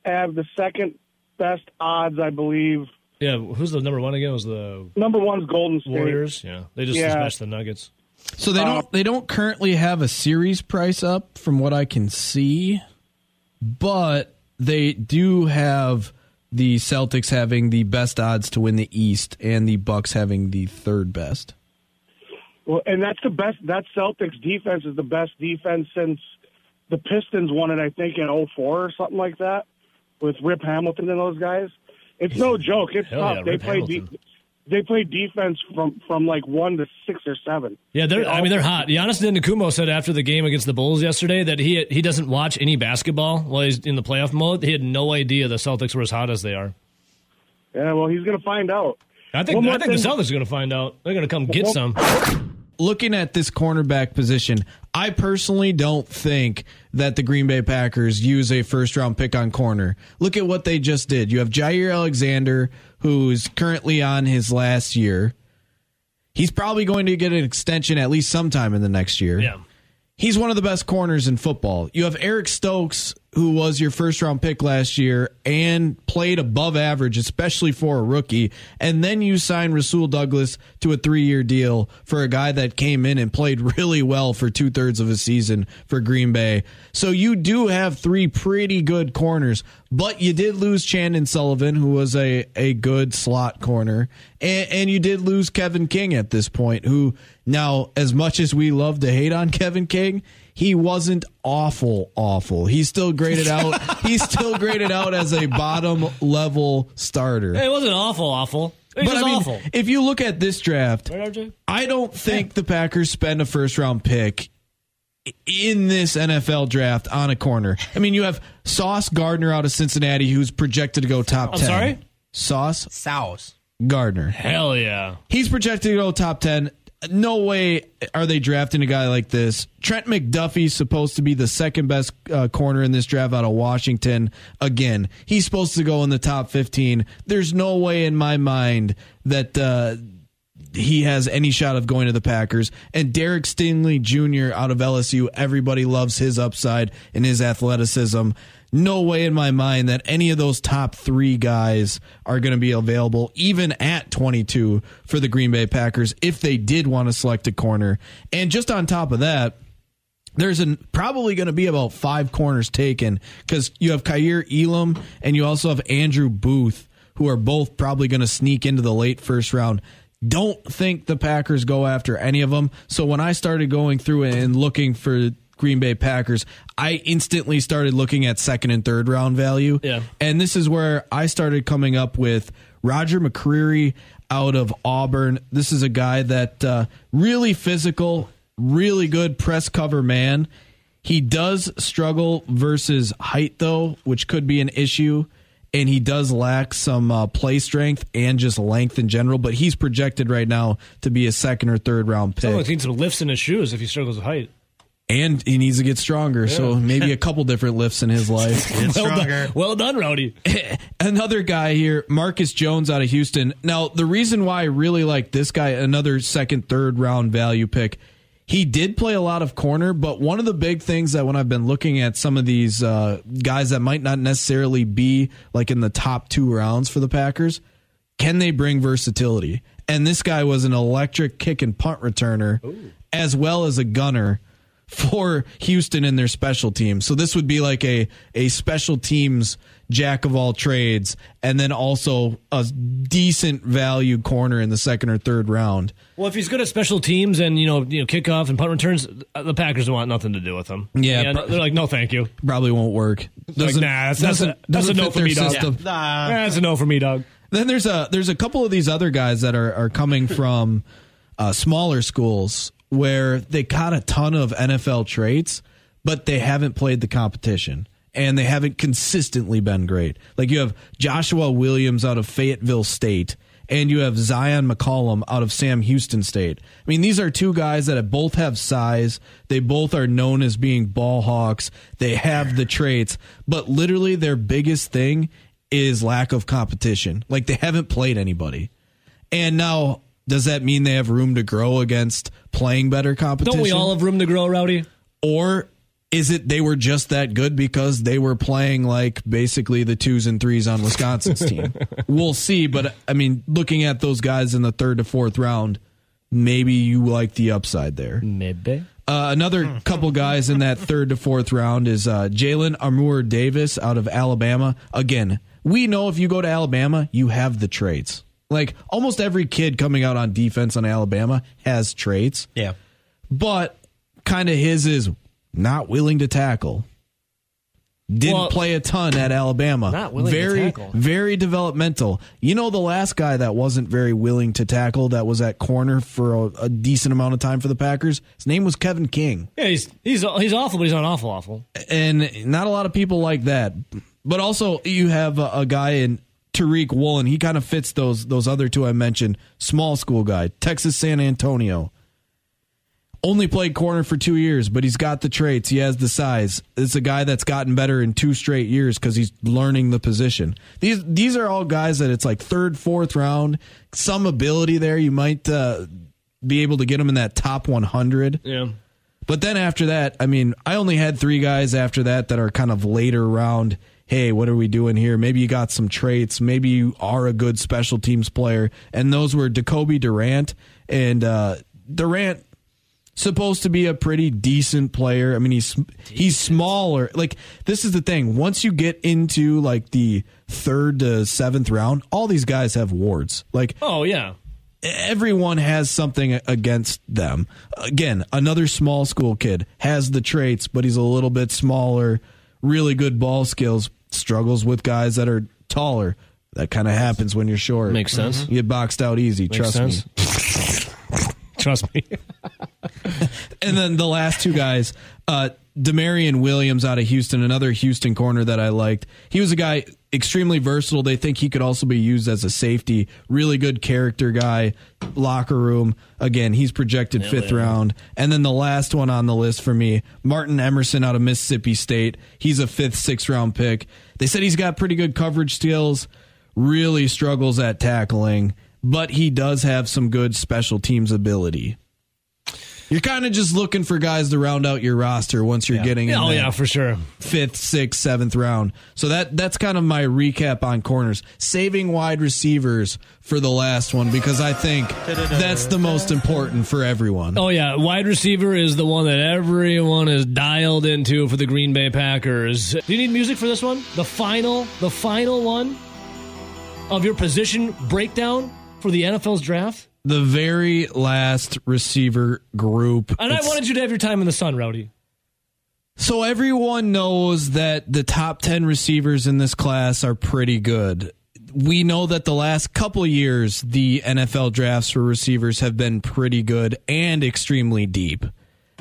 have the second best odds, I believe. yeah. Who's the number one again? It was the Number one's Golden State. Warriors. Yeah, they just Yeah. smashed the Nuggets. So they don't they don't currently have a series price up from what I can see, but they do have the Celtics having the best odds to win the East and the Bucks having the third best. Well, and that's the best. That Celtics defense is the best defense since the Pistons won it. I think in 04 or something like that with Rip Hamilton and those guys. It's no joke. It's Hell tough. yeah, they Rip play. De- Hamilton. They play defense from from like one to six or seven. Yeah, they're. I mean, they're hot. Giannis Antetokounmpo said after the game against the Bulls yesterday that he he doesn't watch any basketball while he's in the playoff mode. He had no idea the Celtics were as hot as they are. Yeah, well, he's going to find out. I think I more think the thing- Celtics are going to find out. They're going to come get some. looking at this cornerback position, I personally don't think that the Green Bay Packers use a first round pick on corner. Look at what they just did. You have Jaire Alexander, who's currently on his last year. He's probably going to get an extension at least sometime in the next year. Yeah. He's one of the best corners in football. You have Eric Stokes, who was your first round pick last year and played above average, especially for a rookie. And then you sign Rasul Douglas to a three year deal for a guy that came in and played really well for two thirds of a season for Green Bay. So you do have three pretty good corners, but you did lose Chandon Sullivan, who was a, a good slot corner. And, and you did lose Kevin King at this point, who now, as much as we love to hate on Kevin King, he wasn't awful, awful. He's still graded out. he's still graded out as a bottom level starter. It wasn't awful, awful. It but was I mean, awful. if you look at this draft, Right, I don't think the Packers spend a first round pick in this NFL draft on a corner. I mean, you have Sauce Gardner out of Cincinnati, who's projected to go top I'm 10. sorry? Sauce South. Gardner. Hell yeah. He's projected to go top 10. No way are they drafting a guy like this. Trent McDuffie's supposed to be the second best uh, corner in this draft out of Washington. Again, he's supposed to go in the top 15. There's no way in my mind that uh, he has any shot of going to the Packers. And Derek Stingley Jr. out of LSU, everybody loves his upside and his athleticism. No way in my mind that any of those top three guys are going to be available, even at 22 for the Green Bay Packers, if they did want to select a corner. And just on top of that, there's an, probably going to be about five corners taken because you have Kaiir Elam and you also have Andrew Booth, who are both probably going to sneak into the late first round. Don't think the Packers go after any of them. So when I started going through and looking for Green Bay Packers, I instantly started looking at second and third round value. Yeah. And this is where I started coming up with Roger McCreary out of Auburn. This is a guy that uh, really physical, really good press cover man. He does struggle versus height though, which could be an issue. And he does lack some uh, play strength and just length in general, but he's projected right now to be a second or third round pick Someone needs some lifts in his shoes if he struggles with height. And he needs to get stronger. So maybe a couple different lifts in his life. Get Well stronger. done, well done, Rowdy. another guy here, Marcus Jones out of Houston. Now, the reason why I really like this guy, another second, third round value pick, he did play a lot of corner, but one of the big things that when I've been looking at some of these uh, guys that might not necessarily be like in the top two rounds for the Packers, can they bring versatility? And this guy was an electric kick and punt returner as well as a gunner for Houston in their special teams. So this would be like a a special teams jack of all trades and then also a decent value corner in the second or third round. Well, if he's good at special teams and you know, you know, kickoff and punt returns, uh, the Packers want nothing to do with him. Yeah, pro- they're like, no, thank you. Probably won't work. Like, nah, that's, that's, a, doesn't- that's a doesn't no for me, dog. system. Nah. That's a no for me, dog. Then there's a there's a couple of these other guys that are are coming from uh, smaller schools where they got a ton of NFL traits, but they haven't played the competition and they haven't consistently been great. Like you have Joshua Williams out of Fayetteville State. And you have Zyon McCollum out of Sam Houston State. I mean, these are two guys that both have size. They both are known as being ball hawks. They have the traits, but literally their biggest thing is lack of competition. Like they haven't played anybody. And now, does that mean they have room to grow against playing better competition? Don't we all have room to grow, Rowdy? or is it they were just that good because they were playing like basically the twos and threes on Wisconsin's team? we'll see. But I mean, looking at those guys in the third to fourth round, maybe you like the upside there. Maybe. Uh, another couple guys in that third to fourth round is uh, Jalen Armour Davis out of Alabama. Again, we know if you go to Alabama, you have the traits. Like almost every kid coming out on defense on Alabama has traits, Yeah. but kind of his is not willing to tackle. Didn't Well- play a ton at Alabama. Not willing to very, tackle. very developmental. You know, the last guy that wasn't very willing to tackle that was at corner for a, a decent amount of time for the Packers. His name was Kevin King Yeah, he's he's he's awful, but he's not awful awful. and not a lot of people like that. But also, you have a, a guy in Tariq Woolen. He kind of fits those those other two I mentioned. Small school guy, Texas San Antonio. only played corner for two years, but he's got the traits. He has the size. It's a guy that's gotten better in two straight years because he's learning the position. These these are all guys that it's like third, fourth round. Some ability there. You might uh, be able to get them in that top 100. Yeah. But then after that, I mean, I only had three guys after that that are kind of later round. Hey, what are we doing here? Maybe you got some traits. Maybe you are a good special teams player. And those were Jacoby Durant and uh, Durant supposed to be a pretty decent player. I mean, he's he's smaller. Like this is the thing. Once you get into like the third to seventh round, all these guys have wards. Like Oh yeah. everyone has something against them. Again, another small school kid has the traits, but he's a little bit smaller, really good ball skills, struggles with guys that are taller. That kind of happens when you're short. Makes sense. You get boxed out easy, Makes trust sense. me. Trust me. And then the last two guys, uh, Damarion Williams out of Houston, another Houston corner that I liked. He was a guy extremely versatile. They think he could also be used as a safety. Really good character guy, locker room. Again, he's projected fifth yeah. round. And then the last one on the list for me, Martin Emerson out of Mississippi State. He's a fifth, sixth round pick. They said he's got pretty good coverage skills, really struggles at tackling, but he does have some good special teams ability. You're kind of just looking for guys to round out your roster once you're getting in oh yeah, for sure. fifth, sixth, seventh round. So that that's kind of my recap on corners. Saving wide receivers for the last one because I think that's the most important for everyone. Oh yeah, wide receiver is the one that everyone is dialed into for the Green Bay Packers. Do you need music for this one? The final, the final one of your position breakdown for the NFL's draft. The very last receiver group. And I wanted you to have your time in the sun, Rowdy. So everyone knows that the top 10 receivers in this class are pretty good. We know that the last couple years, the NFL drafts for receivers have been pretty good and extremely deep.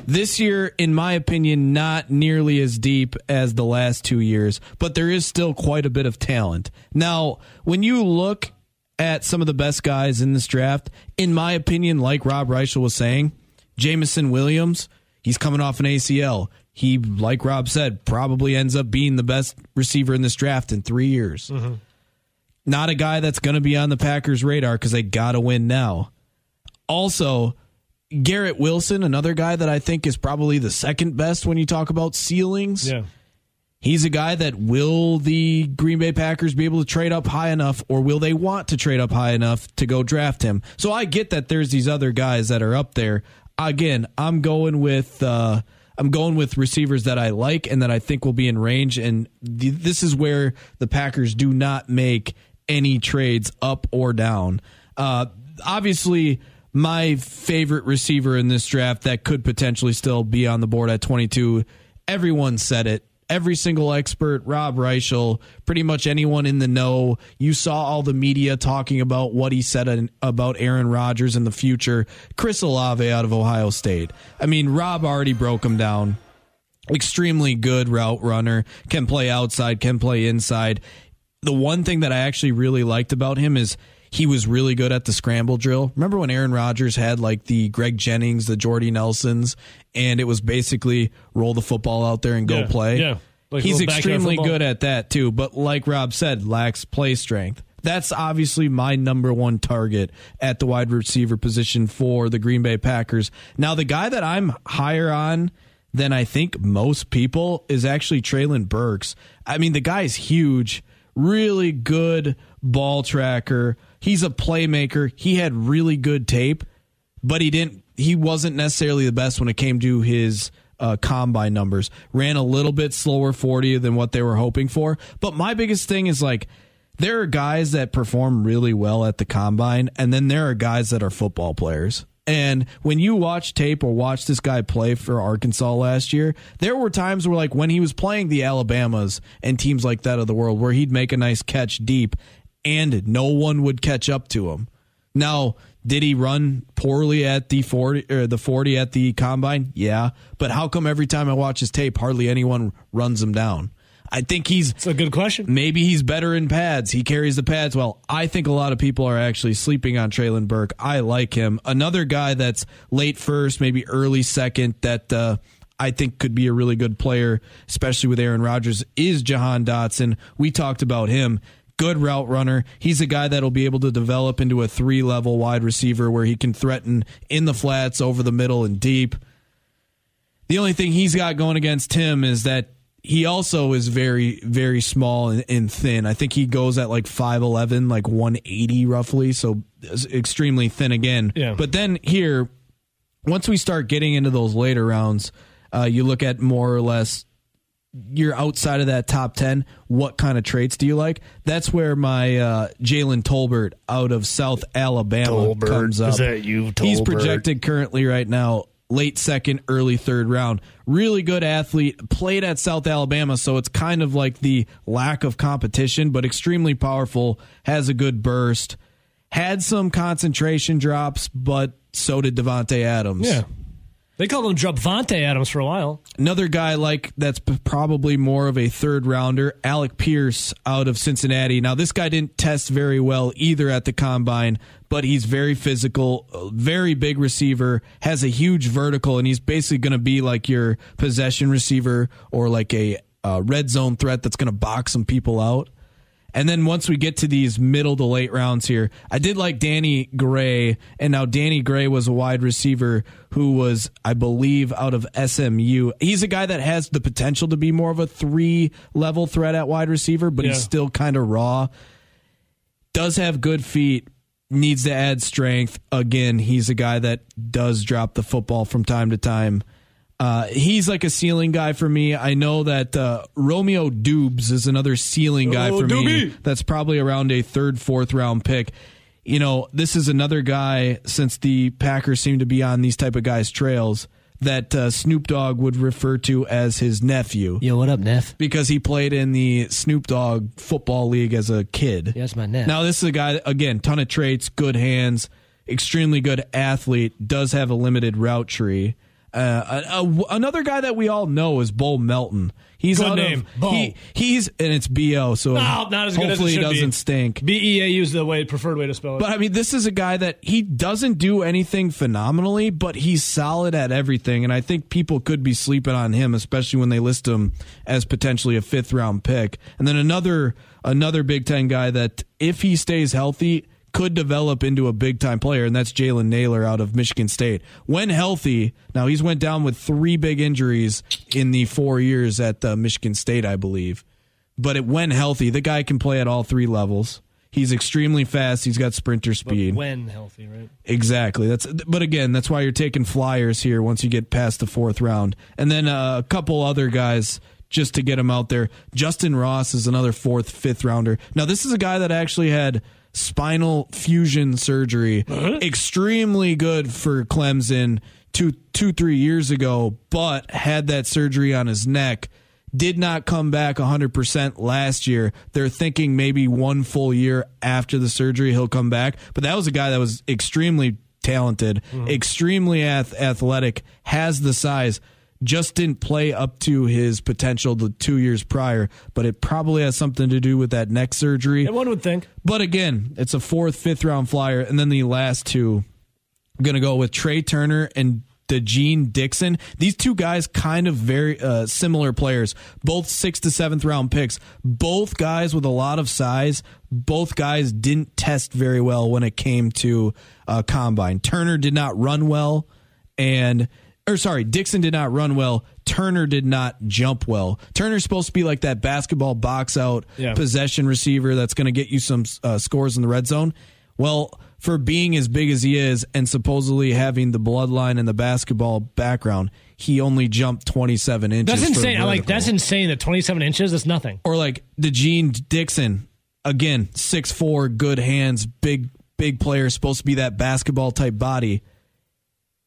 This year, in my opinion, not nearly as deep as the last two years, but there is still quite a bit of talent. Now, when you look at some of the best guys in this draft, in my opinion, like Rob Reischel was saying, Jameson Williams, he's coming off an ACL. He, like Rob said, probably ends up being the best receiver in this draft in three years. Mm-hmm. Not a guy that's going to be on the Packers' radar because they got to win now. Also, Garrett Wilson, another guy that I think is probably the second best when you talk about ceilings. Yeah. He's a guy that will the Green Bay Packers be able to trade up high enough, or will they want to trade up high enough to go draft him? So I get that there's these other guys that are up there. Again, I'm going with uh, I'm going with receivers that I like and that I think will be in range. And th- this is where the Packers do not make any trades up or down. Uh, obviously, my favorite receiver in this draft that could potentially still be on the board at 22. Everyone said it every single expert, Rob Reischel, pretty much anyone in the know. You saw all the media talking about what he said about Aaron Rodgers in the future. Chris Olave out of Ohio State. I mean, Rob already broke him down. Extremely good route runner, can play outside, can play inside. The one thing that I actually really liked about him is he was really good at the scramble drill. Remember when Aaron Rodgers had like the Greg Jennings, the Jordy Nelsons, and it was basically roll the football out there and go Yeah, play? yeah. Like He's extremely good at that too, but like Rob said, lacks play strength. That's obviously my number one target at the wide receiver position for the Green Bay Packers. Now, the guy that I'm higher on than I think most people is actually Treylon Burks. I mean, the guy's huge, really good ball tracker. He's a playmaker. He had really good tape, but he didn't. He wasn't necessarily the best when it came to his uh, combine numbers. Ran a little bit slower 40 than what they were hoping for. But my biggest thing is like there are guys that perform really well at the combine, and then there are guys that are football players. And when you watch tape or watch this guy play for Arkansas last year, there were times where, like, when he was playing the Alabamas and teams like that of the world, where he'd make a nice catch deep and no one would catch up to him. Now, did he run poorly at the 40 or the 40 at the combine? Yeah, but how come every time I watch his tape hardly anyone runs him down? I think he's It's a good question. maybe he's better in pads. He carries the pads well. I think a lot of people are actually sleeping on Treylon Burke. I like him. Another guy that's late first, maybe early second that uh, I think could be a really good player, especially with Aaron Rodgers, is Jahan Dotson. We talked about him. Good route runner. He's a guy that'll be able to develop into a three level wide receiver where he can threaten in the flats, over the middle, and deep. The only thing he's got going against him is that he also is very, very small and, and thin. I think he goes at like 5'11, like 180 roughly. So extremely thin again. Yeah. But then here, once we start getting into those later rounds, uh, you look at more or less you're outside of that top 10 what kind of traits do you like? That's where my uh, jalen tolbert out of south alabama Tolbert. comes up. Is that you, he's projected currently right now late second early third round. Really good athlete played at south alabama so it's kind of like the lack of competition but extremely powerful has a good burst. Had some concentration drops but so did Davante Adams. Yeah. They called him Dropvante Adams for a while. Another guy like that's probably more of a third rounder, Alec Pierce out of Cincinnati. Now this guy didn't test very well either at the combine, but he's very physical, uh, very big receiver, has a huge vertical, and he's basically going to be like your possession receiver or like a uh, red zone threat that's going to box some people out. And then once we get to these middle to late rounds here, I did like Danny Gray. And now Danny Gray was a wide receiver who was, I believe, out of SMU. He's a guy that has the potential to be more of a three level threat at wide receiver, but Yeah. he's still kind of raw. Does have good feet, needs to add strength. Again, he's a guy that does drop the football from time to time. Uh, he's like a ceiling guy for me. I know that uh, Romeo Doubs is another ceiling guy Oh, for me. That's probably around a third, fourth round pick. You know, this is another guy since the Packers seem to be on these type of guys' trails that uh, Snoop Dogg would refer to as his nephew Yo, what up, Neff? because he played in the Snoop Dogg football league as a kid. Yes, my Neff. Now this is a guy again, ton of traits, good hands, extremely good athlete, does have a limited route tree. Uh, a- a- another guy that we all know is Bo Melton. He's Good name, of Bo. he, he's and it's bo. So No, not as good as it should doesn't be. stink. B E A U is the way preferred way to spell it. But I mean, this is a guy that he doesn't do anything phenomenally, but he's solid at everything. And I think people could be sleeping on him, especially when they list him as potentially a fifth round pick. And then another another Big Ten guy that, if he stays healthy, could develop into a big time player, and that's Jalen Nailor out of Michigan State. When healthy, now he's went down with three big injuries in the four years at uh, Michigan State, I believe. But it, when healthy, the guy can play at all three levels. He's extremely fast. He's got sprinter speed. when healthy, right? Exactly. That's but again, that's why you're taking flyers here once you get past the fourth round, and then uh, a couple other guys just to get him out there. Justin Ross is another fourth, fifth rounder. Now this is a guy that actually had spinal fusion surgery, uh-huh. extremely good for Clemson two, two, three years ago, but had that surgery on his neck. Did not come back 100% last year. They're thinking maybe one full year after the surgery he'll come back. But that was a guy that was extremely talented, mm-hmm. extremely ath- athletic, has the size, just didn't play up to his potential the two years prior. But it probably has something to do with that neck surgery. And one would think. But again, it's a fourth, fifth round flyer. And then the last two, I'm going to go with Tre Turner and Dai'Jean Dixon. These two guys, kind of very uh, similar players, both sixth to seventh round picks. Both guys with a lot of size. Both guys didn't test very well when it came to uh, combine. Turner did not run well, and or sorry, Dixon did not run well. Turner did not jump well. Turner's supposed to be like that basketball box out Yeah. possession receiver that's going to get you some uh, scores in the red zone. Well, for being as big as he is and supposedly having the bloodline and the basketball background, he only jumped 27 inches. That's insane. Like that's insane. That 27 inches, is nothing. Or like the Gene Dixon, again, 6'4", good hands, big big player, supposed to be that basketball type body.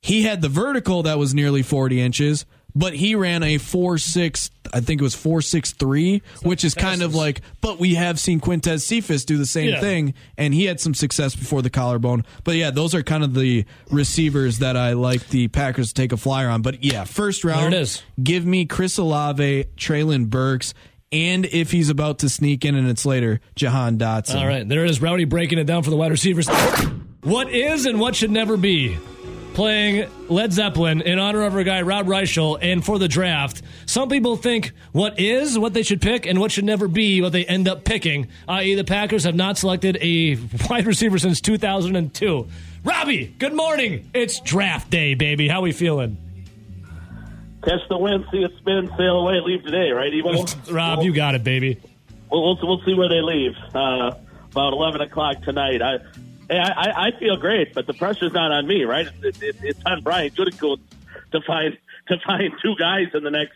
He had the vertical that was nearly 40 inches, but he ran a four six. I think it was 4'6'3", which is kind of like, but we have seen Quintez Cephus do the same Yeah. thing, and he had some success before the collarbone. But yeah, those are kind of the receivers that I like the Packers to take a flyer on. But yeah, first round, There it is. give me Chris Olave, Treylon Burks, and if he's about to sneak in and it's later, Jahan Dotson. All right, there it is. Rowdy breaking it down for the wide receivers. What is and what should never be playing Led Zeppelin in honor of our guy Rob Reischel and for the draft. Some people think what is what they should pick and what should never be what they end up picking, i.e., the Packers have not selected a wide receiver since 2002. Robbie, good morning. It's draft day, baby. How are we feeling? Catch the wind, see it spin, sail away, leave today, right, Evo? Rob, you got it, baby. We'll, we'll, we'll see where they leave. Uh, about 11 o'clock tonight. I, I, I feel great, but the pressure's not on me, right? It, it, it's on Brian Gutekunst to find to find two guys in the next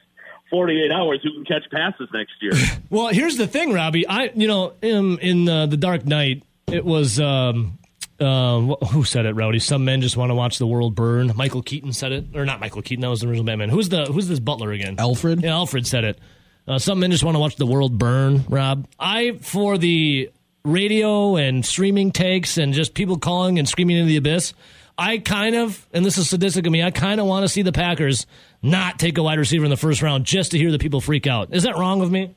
48 hours who can catch passes next year. well, here's the thing, Robbie. I, you know, in, in uh, the Dark Knight, it was um, uh, who said it, Rowdy? Some men just want to watch the world burn. Michael Keaton said it, or not Michael Keaton? That was the original Batman. Who's the Who's this Butler again? Alfred. Yeah, Alfred said it. Uh, some men just want to watch the world burn. Rob, I for the radio and streaming takes and just people calling and screaming into the abyss. I kind of, and this is sadistic of me, I kind of want to see the Packers not take a wide receiver in the first round just to hear the people freak out. Is that wrong of me?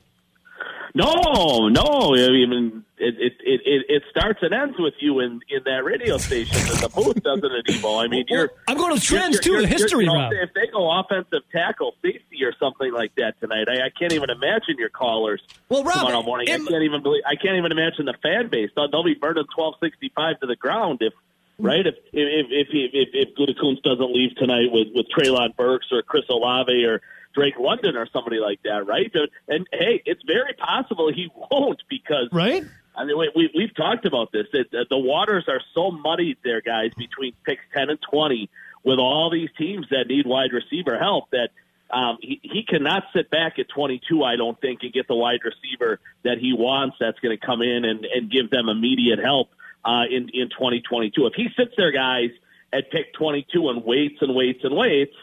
No, no. I mean, it it, it, it starts and ends with you in, in that radio station, and the booth doesn't it, Evo? I mean, you're. I'm going to trends you're, too, the history, you know. If they go offensive tackle, safety, or something like that tonight, I, I can't even imagine your callers well, Rob, tomorrow morning. Im- I can't even believe. I can't even imagine the fan base. They'll, they'll be burning twelve sixty five to the ground if. Right, if if if if, if, if Gutekunst doesn't leave tonight with with Treylon Burks or Chris Olave or Drake London or somebody like that, right? And hey, it's very possible he won't because right. I mean, we, we've talked about this. It, the waters are so muddied there, guys, between picks ten and twenty, with all these teams that need wide receiver help. That um, he, he cannot sit back at 22, I don't think, and get the wide receiver that he wants. That's going to come in and, and give them immediate help uh, in in 2022. If he sits there, guys, at pick 22 and waits and waits and waits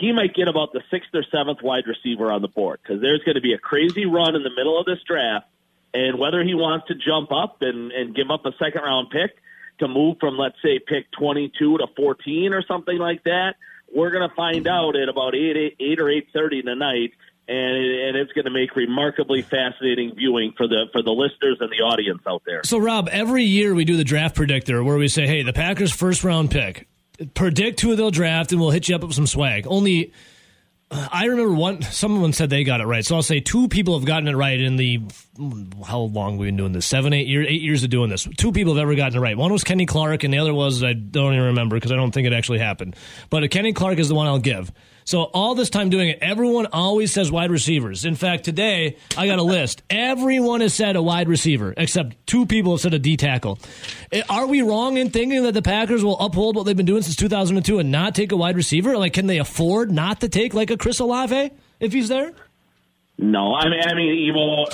he might get about the sixth or seventh wide receiver on the board because there's going to be a crazy run in the middle of this draft. And whether he wants to jump up and, and give up a second round pick to move from, let's say, pick 22 to 14 or something like that, we're going to find out at about 8, 8, 8 or 8.30 tonight. And, and it's going to make remarkably fascinating viewing for the for the listeners and the audience out there. So, Rob, every year we do the draft predictor where we say, "Hey, the Packers' first round pick, predict who they'll draft, and we'll hit you up with some swag." Only Uh, I remember one. Someone said they got it right, so I'll say two people have gotten it right in the how long we've been doing this? Seven, eight years, eight years of doing this. Two people have ever gotten it right. One was Kenny Clark, and the other was I don't even remember because I don't think it actually happened. But Kenny Clark is the one I'll give. So all this time doing it, everyone always says wide receivers. In fact, today I got a list. Everyone has said a wide receiver, except two people have said a D tackle. Eh, are we wrong in thinking that the Packers will uphold what they've been doing since 2002 and not take a wide receiver? Like, can they afford not to take like a Chris Olave if he's there? No, I mean, I mean, evil.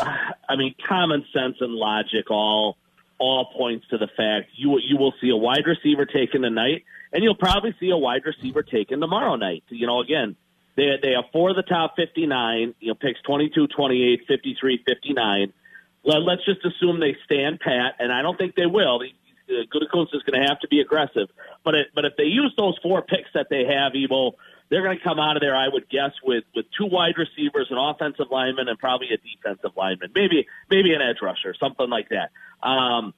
I mean, common sense and logic all all points to the fact you you will see a wide receiver taken tonight, and you'll probably see a wide receiver taken tomorrow night. You know, again, they they have four of the top 59, you know, picks 22, 28, 53, 59. Let, let's just assume they stand pat, and I don't think they will. Uh, Gutekunst is going to have to be aggressive, but it, but if they use those four picks that they have, Evo, they're going to come out of there, I would guess, with with two wide receivers, an offensive lineman, and probably a defensive lineman, maybe maybe an edge rusher, something like that. Um,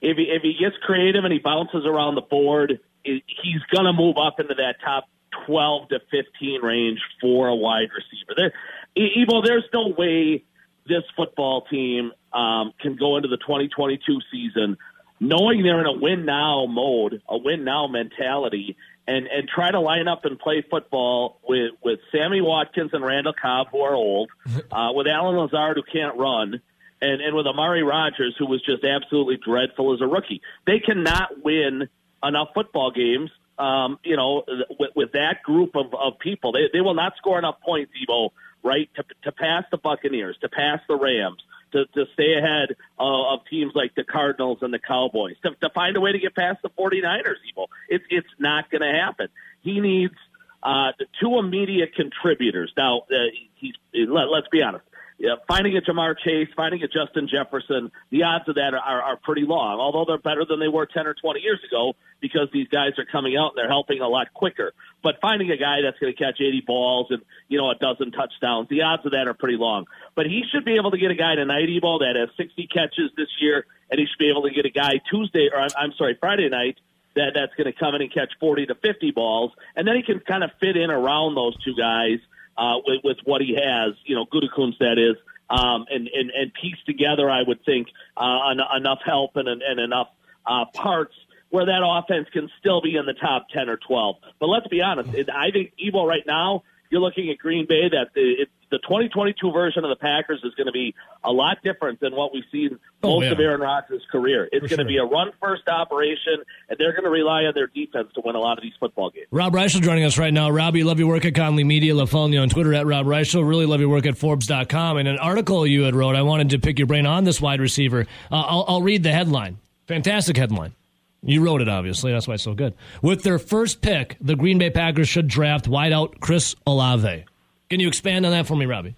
if he if he gets creative and he bounces around the board, he's going to move up into that top twelve to fifteen range for a wide receiver. There, Evo, there's no way this football team um, can go into the 2022 season knowing they're in a win now mode, a win now mentality, and and try to line up and play football with with Sammy Watkins and Randall Cobb who are old, uh, with Allen Lazard who can't run, and and with Amari Rogers who was just absolutely dreadful as a rookie. They cannot win enough football games. Um, you know, with, with that group of, of people, they they will not score enough points, Evo, right, to to pass the Buccaneers, to pass the Rams, to, to stay ahead uh, of teams like the Cardinals and the Cowboys, to, to find a way to get past the 49ers, Evo. It's, it's not going to happen. He needs uh, two immediate contributors. Now, uh, he's, let, let's be honest. Yeah, finding a Ja'Marr Chase, finding a Justin Jefferson, the odds of that are, are, are pretty long. Although they're better than they were ten or twenty years ago because these guys are coming out and they're helping a lot quicker. But finding a guy that's going to catch eighty balls and you know a dozen touchdowns, the odds of that are pretty long. But he should be able to get a guy tonight, Evo, that has sixty catches this year, and he should be able to get a guy Tuesday or I'm, I'm sorry Friday night that that's going to come in and catch 40 to 50 balls, and then he can kind of fit in around those two guys uh, with, with what he has, you know, Gutekunst that is, um, and, and, and piece together, I would think, uh, en- enough help and, and enough uh, parts where that offense can still be in the top 10 or 12. But let's be honest, I think Evo right now, you're looking at Green Bay that the, it, the 2022 version of the Packers is going to be a lot different than what we've seen Oh, most yeah. of Aaron Rodgers' career. It's going to sure. be a run first operation, and they're going to rely on their defense to win a lot of these football games. Rob Reischel joining us right now. Robbie, love your work at Conley Media. Love following you on Twitter at Rob Reischel. Really love your work at Forbes.com. And an article you had wrote, I wanted to pick your brain on this wide receiver. Uh, I'll, I'll read the headline. Fantastic headline. You wrote it, obviously. That's why it's so good. With their first pick, the Green Bay Packers should draft wideout Chris Olave. Can you expand on that for me, Robbie?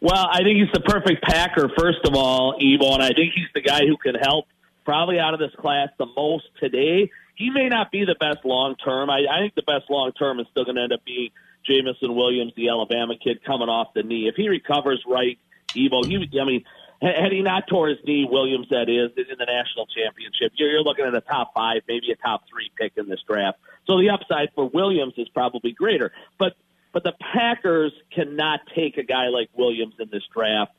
Well, I think he's the perfect Packer, first of all, Evo, and I think he's the guy who can help probably out of this class the most today. He may not be the best long term. I, I think the best long term is still going to end up being Jameson Williams, the Alabama kid, coming off the knee. If he recovers right, Evo, he, I mean, had he not tore his knee, Williams, that is, in the national championship, you're, you're looking at a top five, maybe a top three pick in this draft. So the upside for Williams is probably greater. But but the Packers cannot take a guy like Williams in this draft,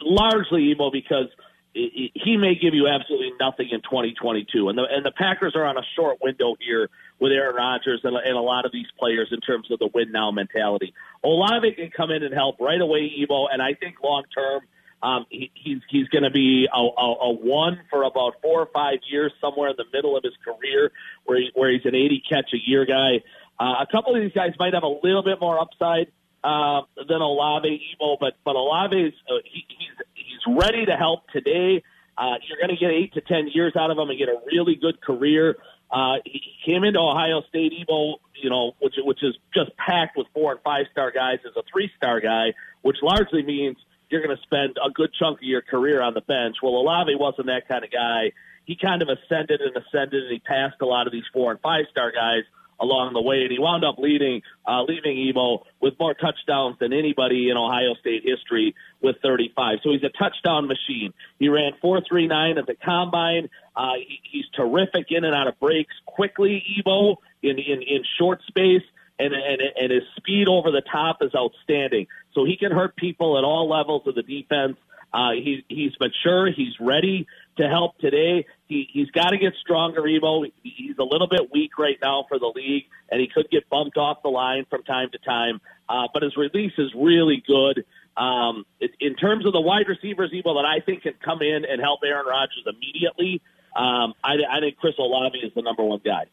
largely Evo because he he may give you absolutely nothing in 2022, and the and the Packers are on a short window here with Aaron Rodgers and, and a lot of these players in terms of the win now mentality. Olave can come in and help right away, Evo, and I think long term. Um, he, he's he's going to be a, a, a one for about four or five years, somewhere in the middle of his career, where he, where he's an 80 catch a year guy. Uh, a couple of these guys might have a little bit more upside uh, than Olave, Evo, but but Olave's uh, he, he's he's ready to help today. Uh, you're going to get eight to ten years out of him and get a really good career. Uh, he came into Ohio State, Evo, you know, which which is just packed with four and five star guys as a three star guy, which largely means you're going to spend a good chunk of your career on the bench. Well, Olave wasn't that kind of guy. He kind of ascended and ascended, and he passed a lot of these four and five star guys along the way, and he wound up leading, uh, leaving Evo with more touchdowns than anybody in Ohio State history with 35. So he's a touchdown machine. He ran 4.39 at the combine. Uh, he, he's terrific in and out of breaks quickly, Evo, in, in, in short space. And, and, and his speed over the top is outstanding. So he can hurt people at all levels of the defense. Uh, he, he's mature. He's ready to help today. He, he's got to get stronger, Evo. He's a little bit weak right now for the league, and he could get bumped off the line from time to time. Uh, but his release is really good. Um, in- terms of the wide receivers, Evo, that I think can come in and help Aaron Rodgers immediately, um, I, I think Chris Olave is the number one guy.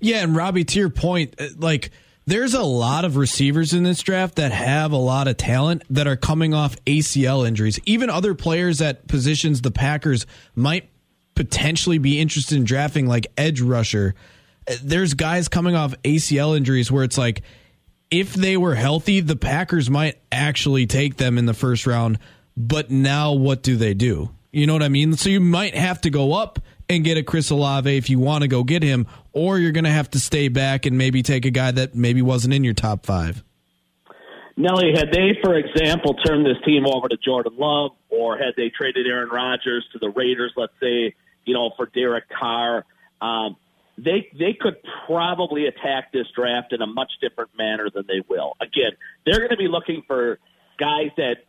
Yeah, and Robbie, to your point, uh, like there's a lot of receivers in this draft that have a lot of talent that are coming off ACL injuries. Even other players at positions the Packers might potentially be interested in drafting, like edge rusher. There's guys coming off ACL injuries where it's like, if they were healthy, the Packers might actually take them in the first round. But now, what do they do? You know what I mean? So you might have to go up and get a Chris Olave if you want to go get him, or you're going to have to stay back and maybe take a guy that maybe wasn't in your top five. Nelly, had they, for example, turned this team over to Jordan Love, or had they traded Aaron Rodgers to the Raiders, let's say, you know, for Derek Carr, um, they they could probably attack this draft in a much different manner than they will. Again, they're going to be looking for guys that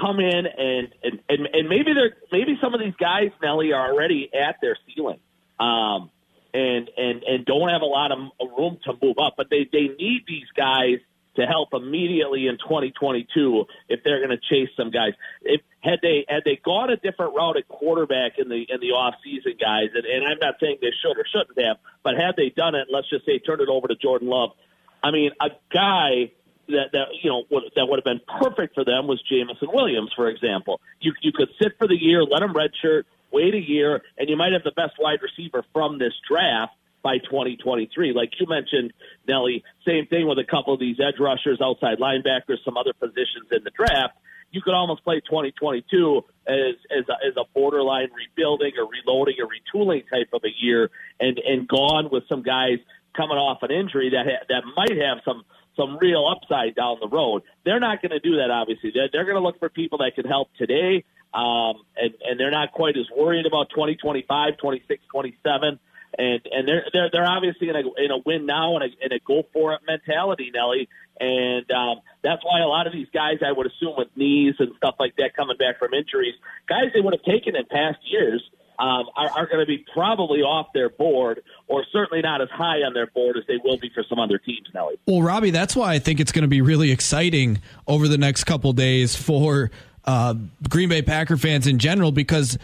come in and and and, and maybe they're maybe some of these guys, Nelly, are already at their ceiling. Um, and and and don't have a lot of room to move up, but they they need these guys to help immediately in 2022 if they're going to chase some guys. If had they had they gone a different route at quarterback in the in the off season, guys, and, and I'm not saying they should or shouldn't have, but had they done it, let's just say turn it over to Jordan Love. I mean, a guy that that you know would, that would have been perfect for them was Jameson Williams, for example. You you could sit for the year, let him redshirt, wait a year, and you might have the best wide receiver from this draft by 2023. Like you mentioned, Nelly, same thing with a couple of these edge rushers, outside linebackers, some other positions in the draft. you could almost play 2022 as as a, as a borderline rebuilding or reloading or retooling type of a year, and and gone with some guys coming off an injury that ha- that might have some some real upside down the road. They're not going to do that. Obviously, they're, they're going to look for people that can help today, um, and and they're not quite as worried about 2025, 26, 27 and and they're they're they're obviously in a in a win now and a, in a go for it mentality, Nelly, and um, that's why a lot of these guys, I would assume, with knees and stuff like that coming back from injuries, guys they would have taken in past years. Um, are, are going to be probably off their board, or certainly not as high on their board as they will be for some other teams, Nelly. Well, Robbie, that's why I think it's going to be really exciting over the next couple days for uh, Green Bay Packer fans in general because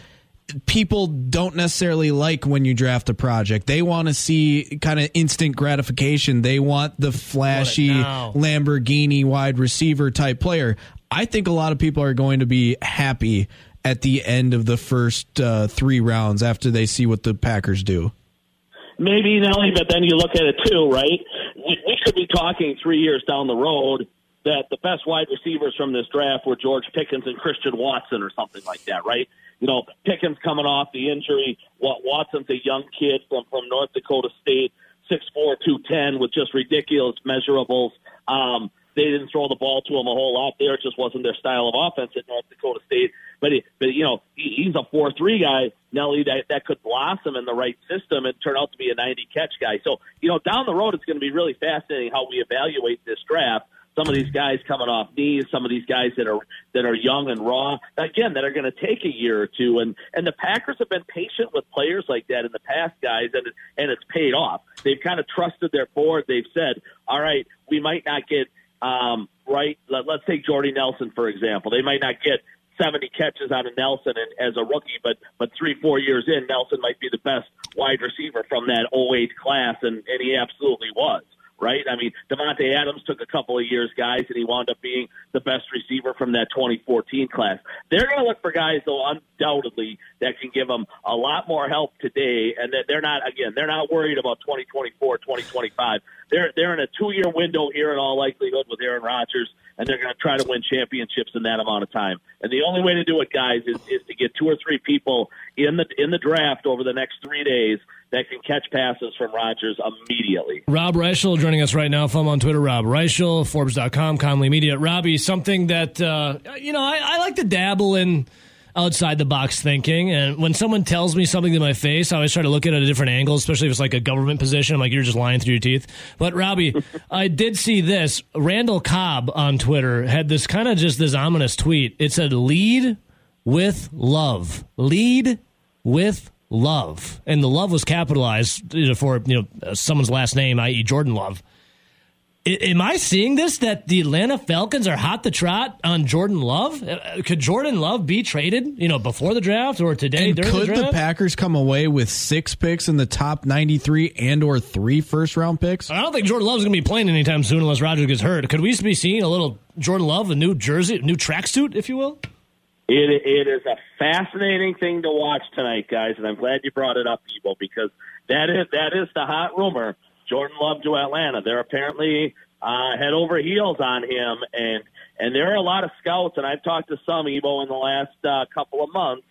people don't necessarily like when you draft a project. They want to see kind of instant gratification. They want the flashy. Lamborghini wide receiver type player. I think a lot of people are going to be happy at the end of the first uh, three rounds after they see what the Packers do. Maybe Nelly, but then you look at it too, right? We, could be talking three years down the road that the best wide receivers from this draft were George Pickens and Christian Watson or something like that, right? You know, Pickens coming off the injury. Watson's a young kid from from North Dakota State, six four, two ten, with just ridiculous measurables. Um, they didn't throw the ball to him a whole lot there. It just wasn't their style of offense at North Dakota State. But he, but you know, he, he's a four three guy, Nelly, that that could blossom in the right system and turn out to be a ninety catch guy. So you know, down the road, it's going to be really fascinating how we evaluate this draft some of these guys coming off knees, some of these guys that are that are young and raw, again, that are going to take a year or two. And and the Packers have been patient with players like that in the past, guys, and and it's paid off. They've kind of trusted their board. They've said, all right, we might not get um, right. Let, let's take Jordy Nelson for example. They might not get 70 catches out of Nelson as a rookie, but but three four years in, Nelson might be the best wide receiver from that 08 class, and and he absolutely was right? I mean, Davante Adams took a couple of years, guys, and he wound up being the best receiver from that 2014 class. They're going to look for guys, though, undoubtedly, that can give them a lot more help today, and that they're not, again, they're not worried about 2024, 2025. They're they're in a two year window here in all likelihood with Aaron Rodgers, and they're going to try to win championships in that amount of time. And the only way to do it, guys, is, is to get two or three people in the in the draft over the next three days that can catch passes from Rodgers immediately. Rob Reischel joining us right now. Follow him on Twitter, Rob Reischel, Forbes.com, Conley Media. Robbie, something that, uh, you know, I, I like to dabble in outside the box thinking. And when someone tells me something to my face, I always try to look at it at a different angle, especially if it's like a government position. I'm like, you're just lying through your teeth. But Robbie, I did see this. Randall Cobb on Twitter had this kind of just this ominous tweet. It said, lead with love. Lead with love. And the love was capitalized you know, for you know someone's last name, i.e., Jordan Love. I- Am I seeing this that the Atlanta Falcons are hot to trot on Jordan Love? Uh, Could Jordan Love be traded, you know, before the draft or today And during could the draft? Could the. Packers come away with six picks in the top 93 and or three first round picks? I don't think Jordan Love's going to be playing anytime soon unless Rodgers gets hurt. Could we be seeing a little Jordan Love, a new jersey, new tracksuit, if you will? It, it is a fascinating thing to watch tonight, guys, and I'm glad you brought it up, Evo, because that is that is the hot rumor. Jordan Love to Atlanta. They're apparently uh, head over heels on him, and and there are a lot of scouts, and I've talked to some Evo in the last uh, couple of months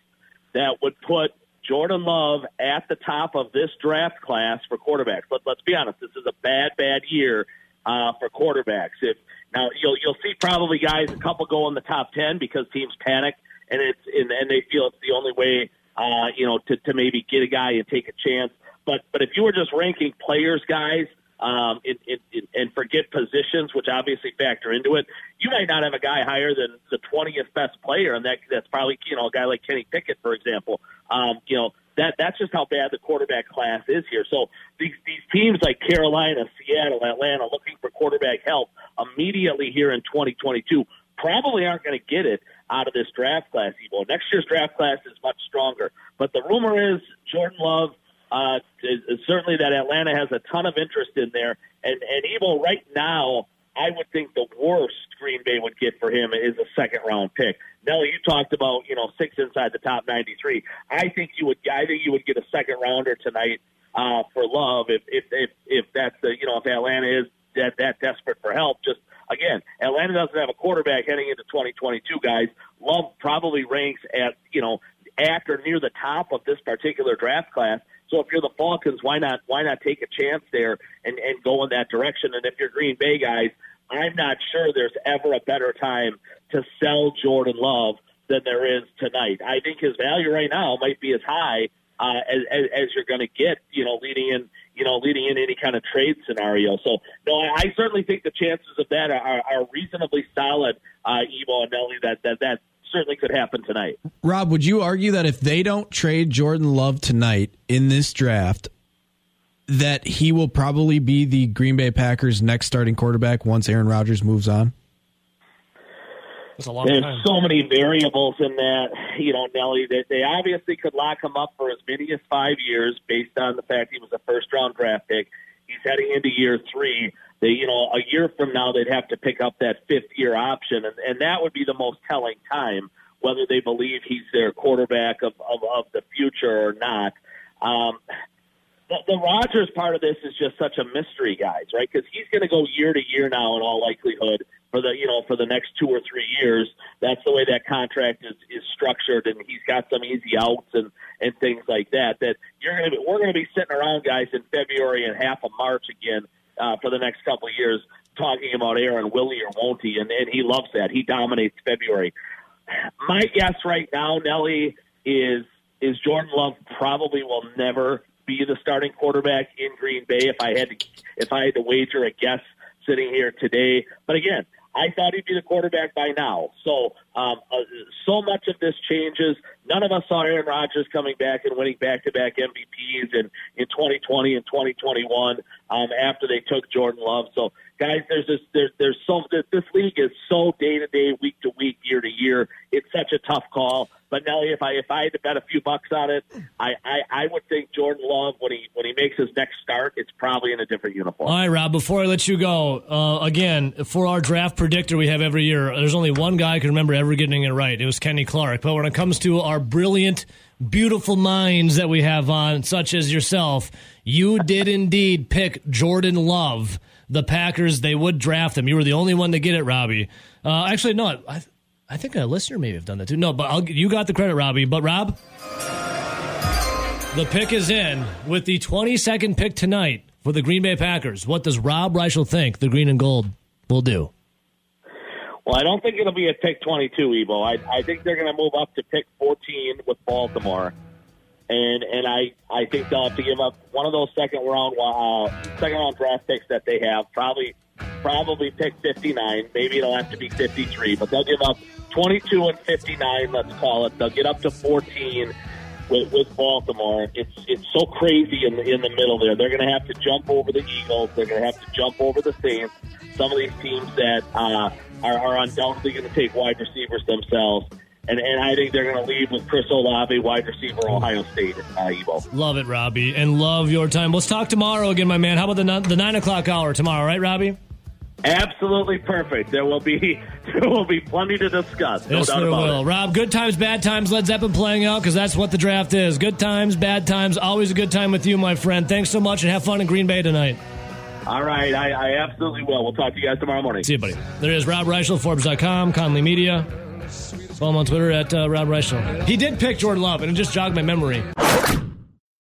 that would put Jordan Love at the top of this draft class for quarterbacks. But let's be honest, this is a bad, bad year uh, for quarterbacks. If now you'll you'll see probably guys a couple go in the top ten because teams panic and it's and, and they feel it's the only way uh, you know to, to maybe get a guy and take a chance. But but if you were just ranking players, guys, um, in, in, in, and forget positions, which obviously factor into it, you might not have a guy higher than the twentieth best player, and that that's probably you know a guy like Kenny Pickett, for example. Um, you know that that's just how bad the quarterback class is here. So these these teams like Carolina, Seattle, Atlanta, looking for quarterback help immediately here in 2022 probably aren't going to get it out of this draft class. Evo. Next year's draft class is much stronger, but the rumor is Jordan Love. Uh, certainly that Atlanta has a ton of interest in there, and and Evo right now, I would think the worst Green Bay would get for him is a second round pick. Nelly, you talked about you know six inside the top ninety three. I think you would. I think you would get a second rounder tonight uh, for Love if if if if that's the you know if Atlanta is that, that desperate for help. Just again, Atlanta doesn't have a quarterback heading into 2022. Guys, Love probably ranks at you know at or near the top of this particular draft class. So if you're the Falcons, why not why not take a chance there and and go in that direction? And if you're Green Bay guys, I'm not sure there's ever a better time to sell Jordan Love than there is tonight. I think his value right now might be as high uh, as, as, as you're going to get, you know, leading in, you know, leading in any kind of trade scenario. So, no, I, I certainly think the chances of that are, are reasonably solid, uh, Evo and Nelly, that, that, that certainly could happen tonight. Rob, would you argue that if they don't trade Jordan Love tonight in this draft, that he will probably be the Green Bay Packers' next starting quarterback once Aaron Rodgers moves on? A long There's time. so many variables in that, you know, Nelly, that they obviously could lock him up for as many as five years based on the fact he was a first round draft pick. He's heading into year three. They, you know, a year from now they'd have to pick up that fifth year option, and, and that would be the most telling time whether they believe he's their quarterback of, of, of the future or not. Um, the, the Rodgers part of this is just such a mystery, guys, right? Because he's going to go year to year now, in all likelihood, for the you know for the next two or three years. That's the way that contract is is structured, and he's got some easy outs and and things like that. That you're going to we're going to be sitting around, guys, in February and half of March again uh, for the next couple of years, talking about Aaron, will he or won't he? And and he loves that. He dominates February. My guess right now, Nelly, is is Jordan Love probably will never be the starting quarterback in Green Bay if I had to if I had to wager a guess sitting here today. But again, I thought he'd be the quarterback by now. So um, uh, so much of this changes. None of us saw Aaron Rodgers coming back and winning back-to-back MVPs in in 2020 and 2021 um, after they took Jordan Love. So guys, there's this there's there's so this, league is so day to day, week to week, year to year. It's such a tough call. But Nelly, if I if I had to bet a few bucks on it, I, I, I would think Jordan Love when he when he makes his next start, it's probably in a different uniform. All right, Rob, before I let you go, uh, again, for our draft predictor we have every year, there's only one guy I can remember ever getting it right. It was Kenny Clark. But when it comes to our brilliant, beautiful minds that we have on, such as yourself, you did indeed pick Jordan Love. The Packers, they would draft him. You were the only one to get it, Robbie. Uh, actually, no, I, I think a listener may have done that too. No, but I'll, you got the credit, Robbie. But Rob, the pick is in with the 22nd pick tonight for the Green Bay Packers. What does Rob Reischel think the green and gold will do? Well, I don't think it'll be at pick 22, Evo. I, I think they're going to move up to pick 14 with Baltimore, and and I, I think they'll have to give up one of those second round uh, second round draft picks that they have. Probably probably pick 59. Maybe it'll have to be 53, but they'll give up 22 and 59. Let's call it. They'll get up to 14 with, with Baltimore. It's it's so crazy in the in the middle there. They're going to have to jump over the Eagles. They're going to have to jump over the Saints. Some of these teams that uh, are, are undoubtedly going to take wide receivers themselves. And, and I think they're going to leave with Chris Olave, wide receiver, Ohio State, uh, Evo. Love it, Robbie, and love your time. Let's talk tomorrow again, my man. How about the the nine o'clock hour tomorrow, right, Robbie? Absolutely perfect. There will be there will be plenty to discuss. No yes, doubt there about will. it. Rob, good times, bad times, Led Zeppelin playing out because that's what the draft is. Good times, bad times, always a good time with you, my friend. Thanks so much, and have fun in Green Bay tonight. All right, I, I absolutely will. We'll talk to you guys tomorrow morning. See you, buddy. There is Rob Reischel, Forbes.com, Conley Media. Follow him on Twitter at uh, Rob Reischel. He did pick Jordan Love, and it just jogged my memory.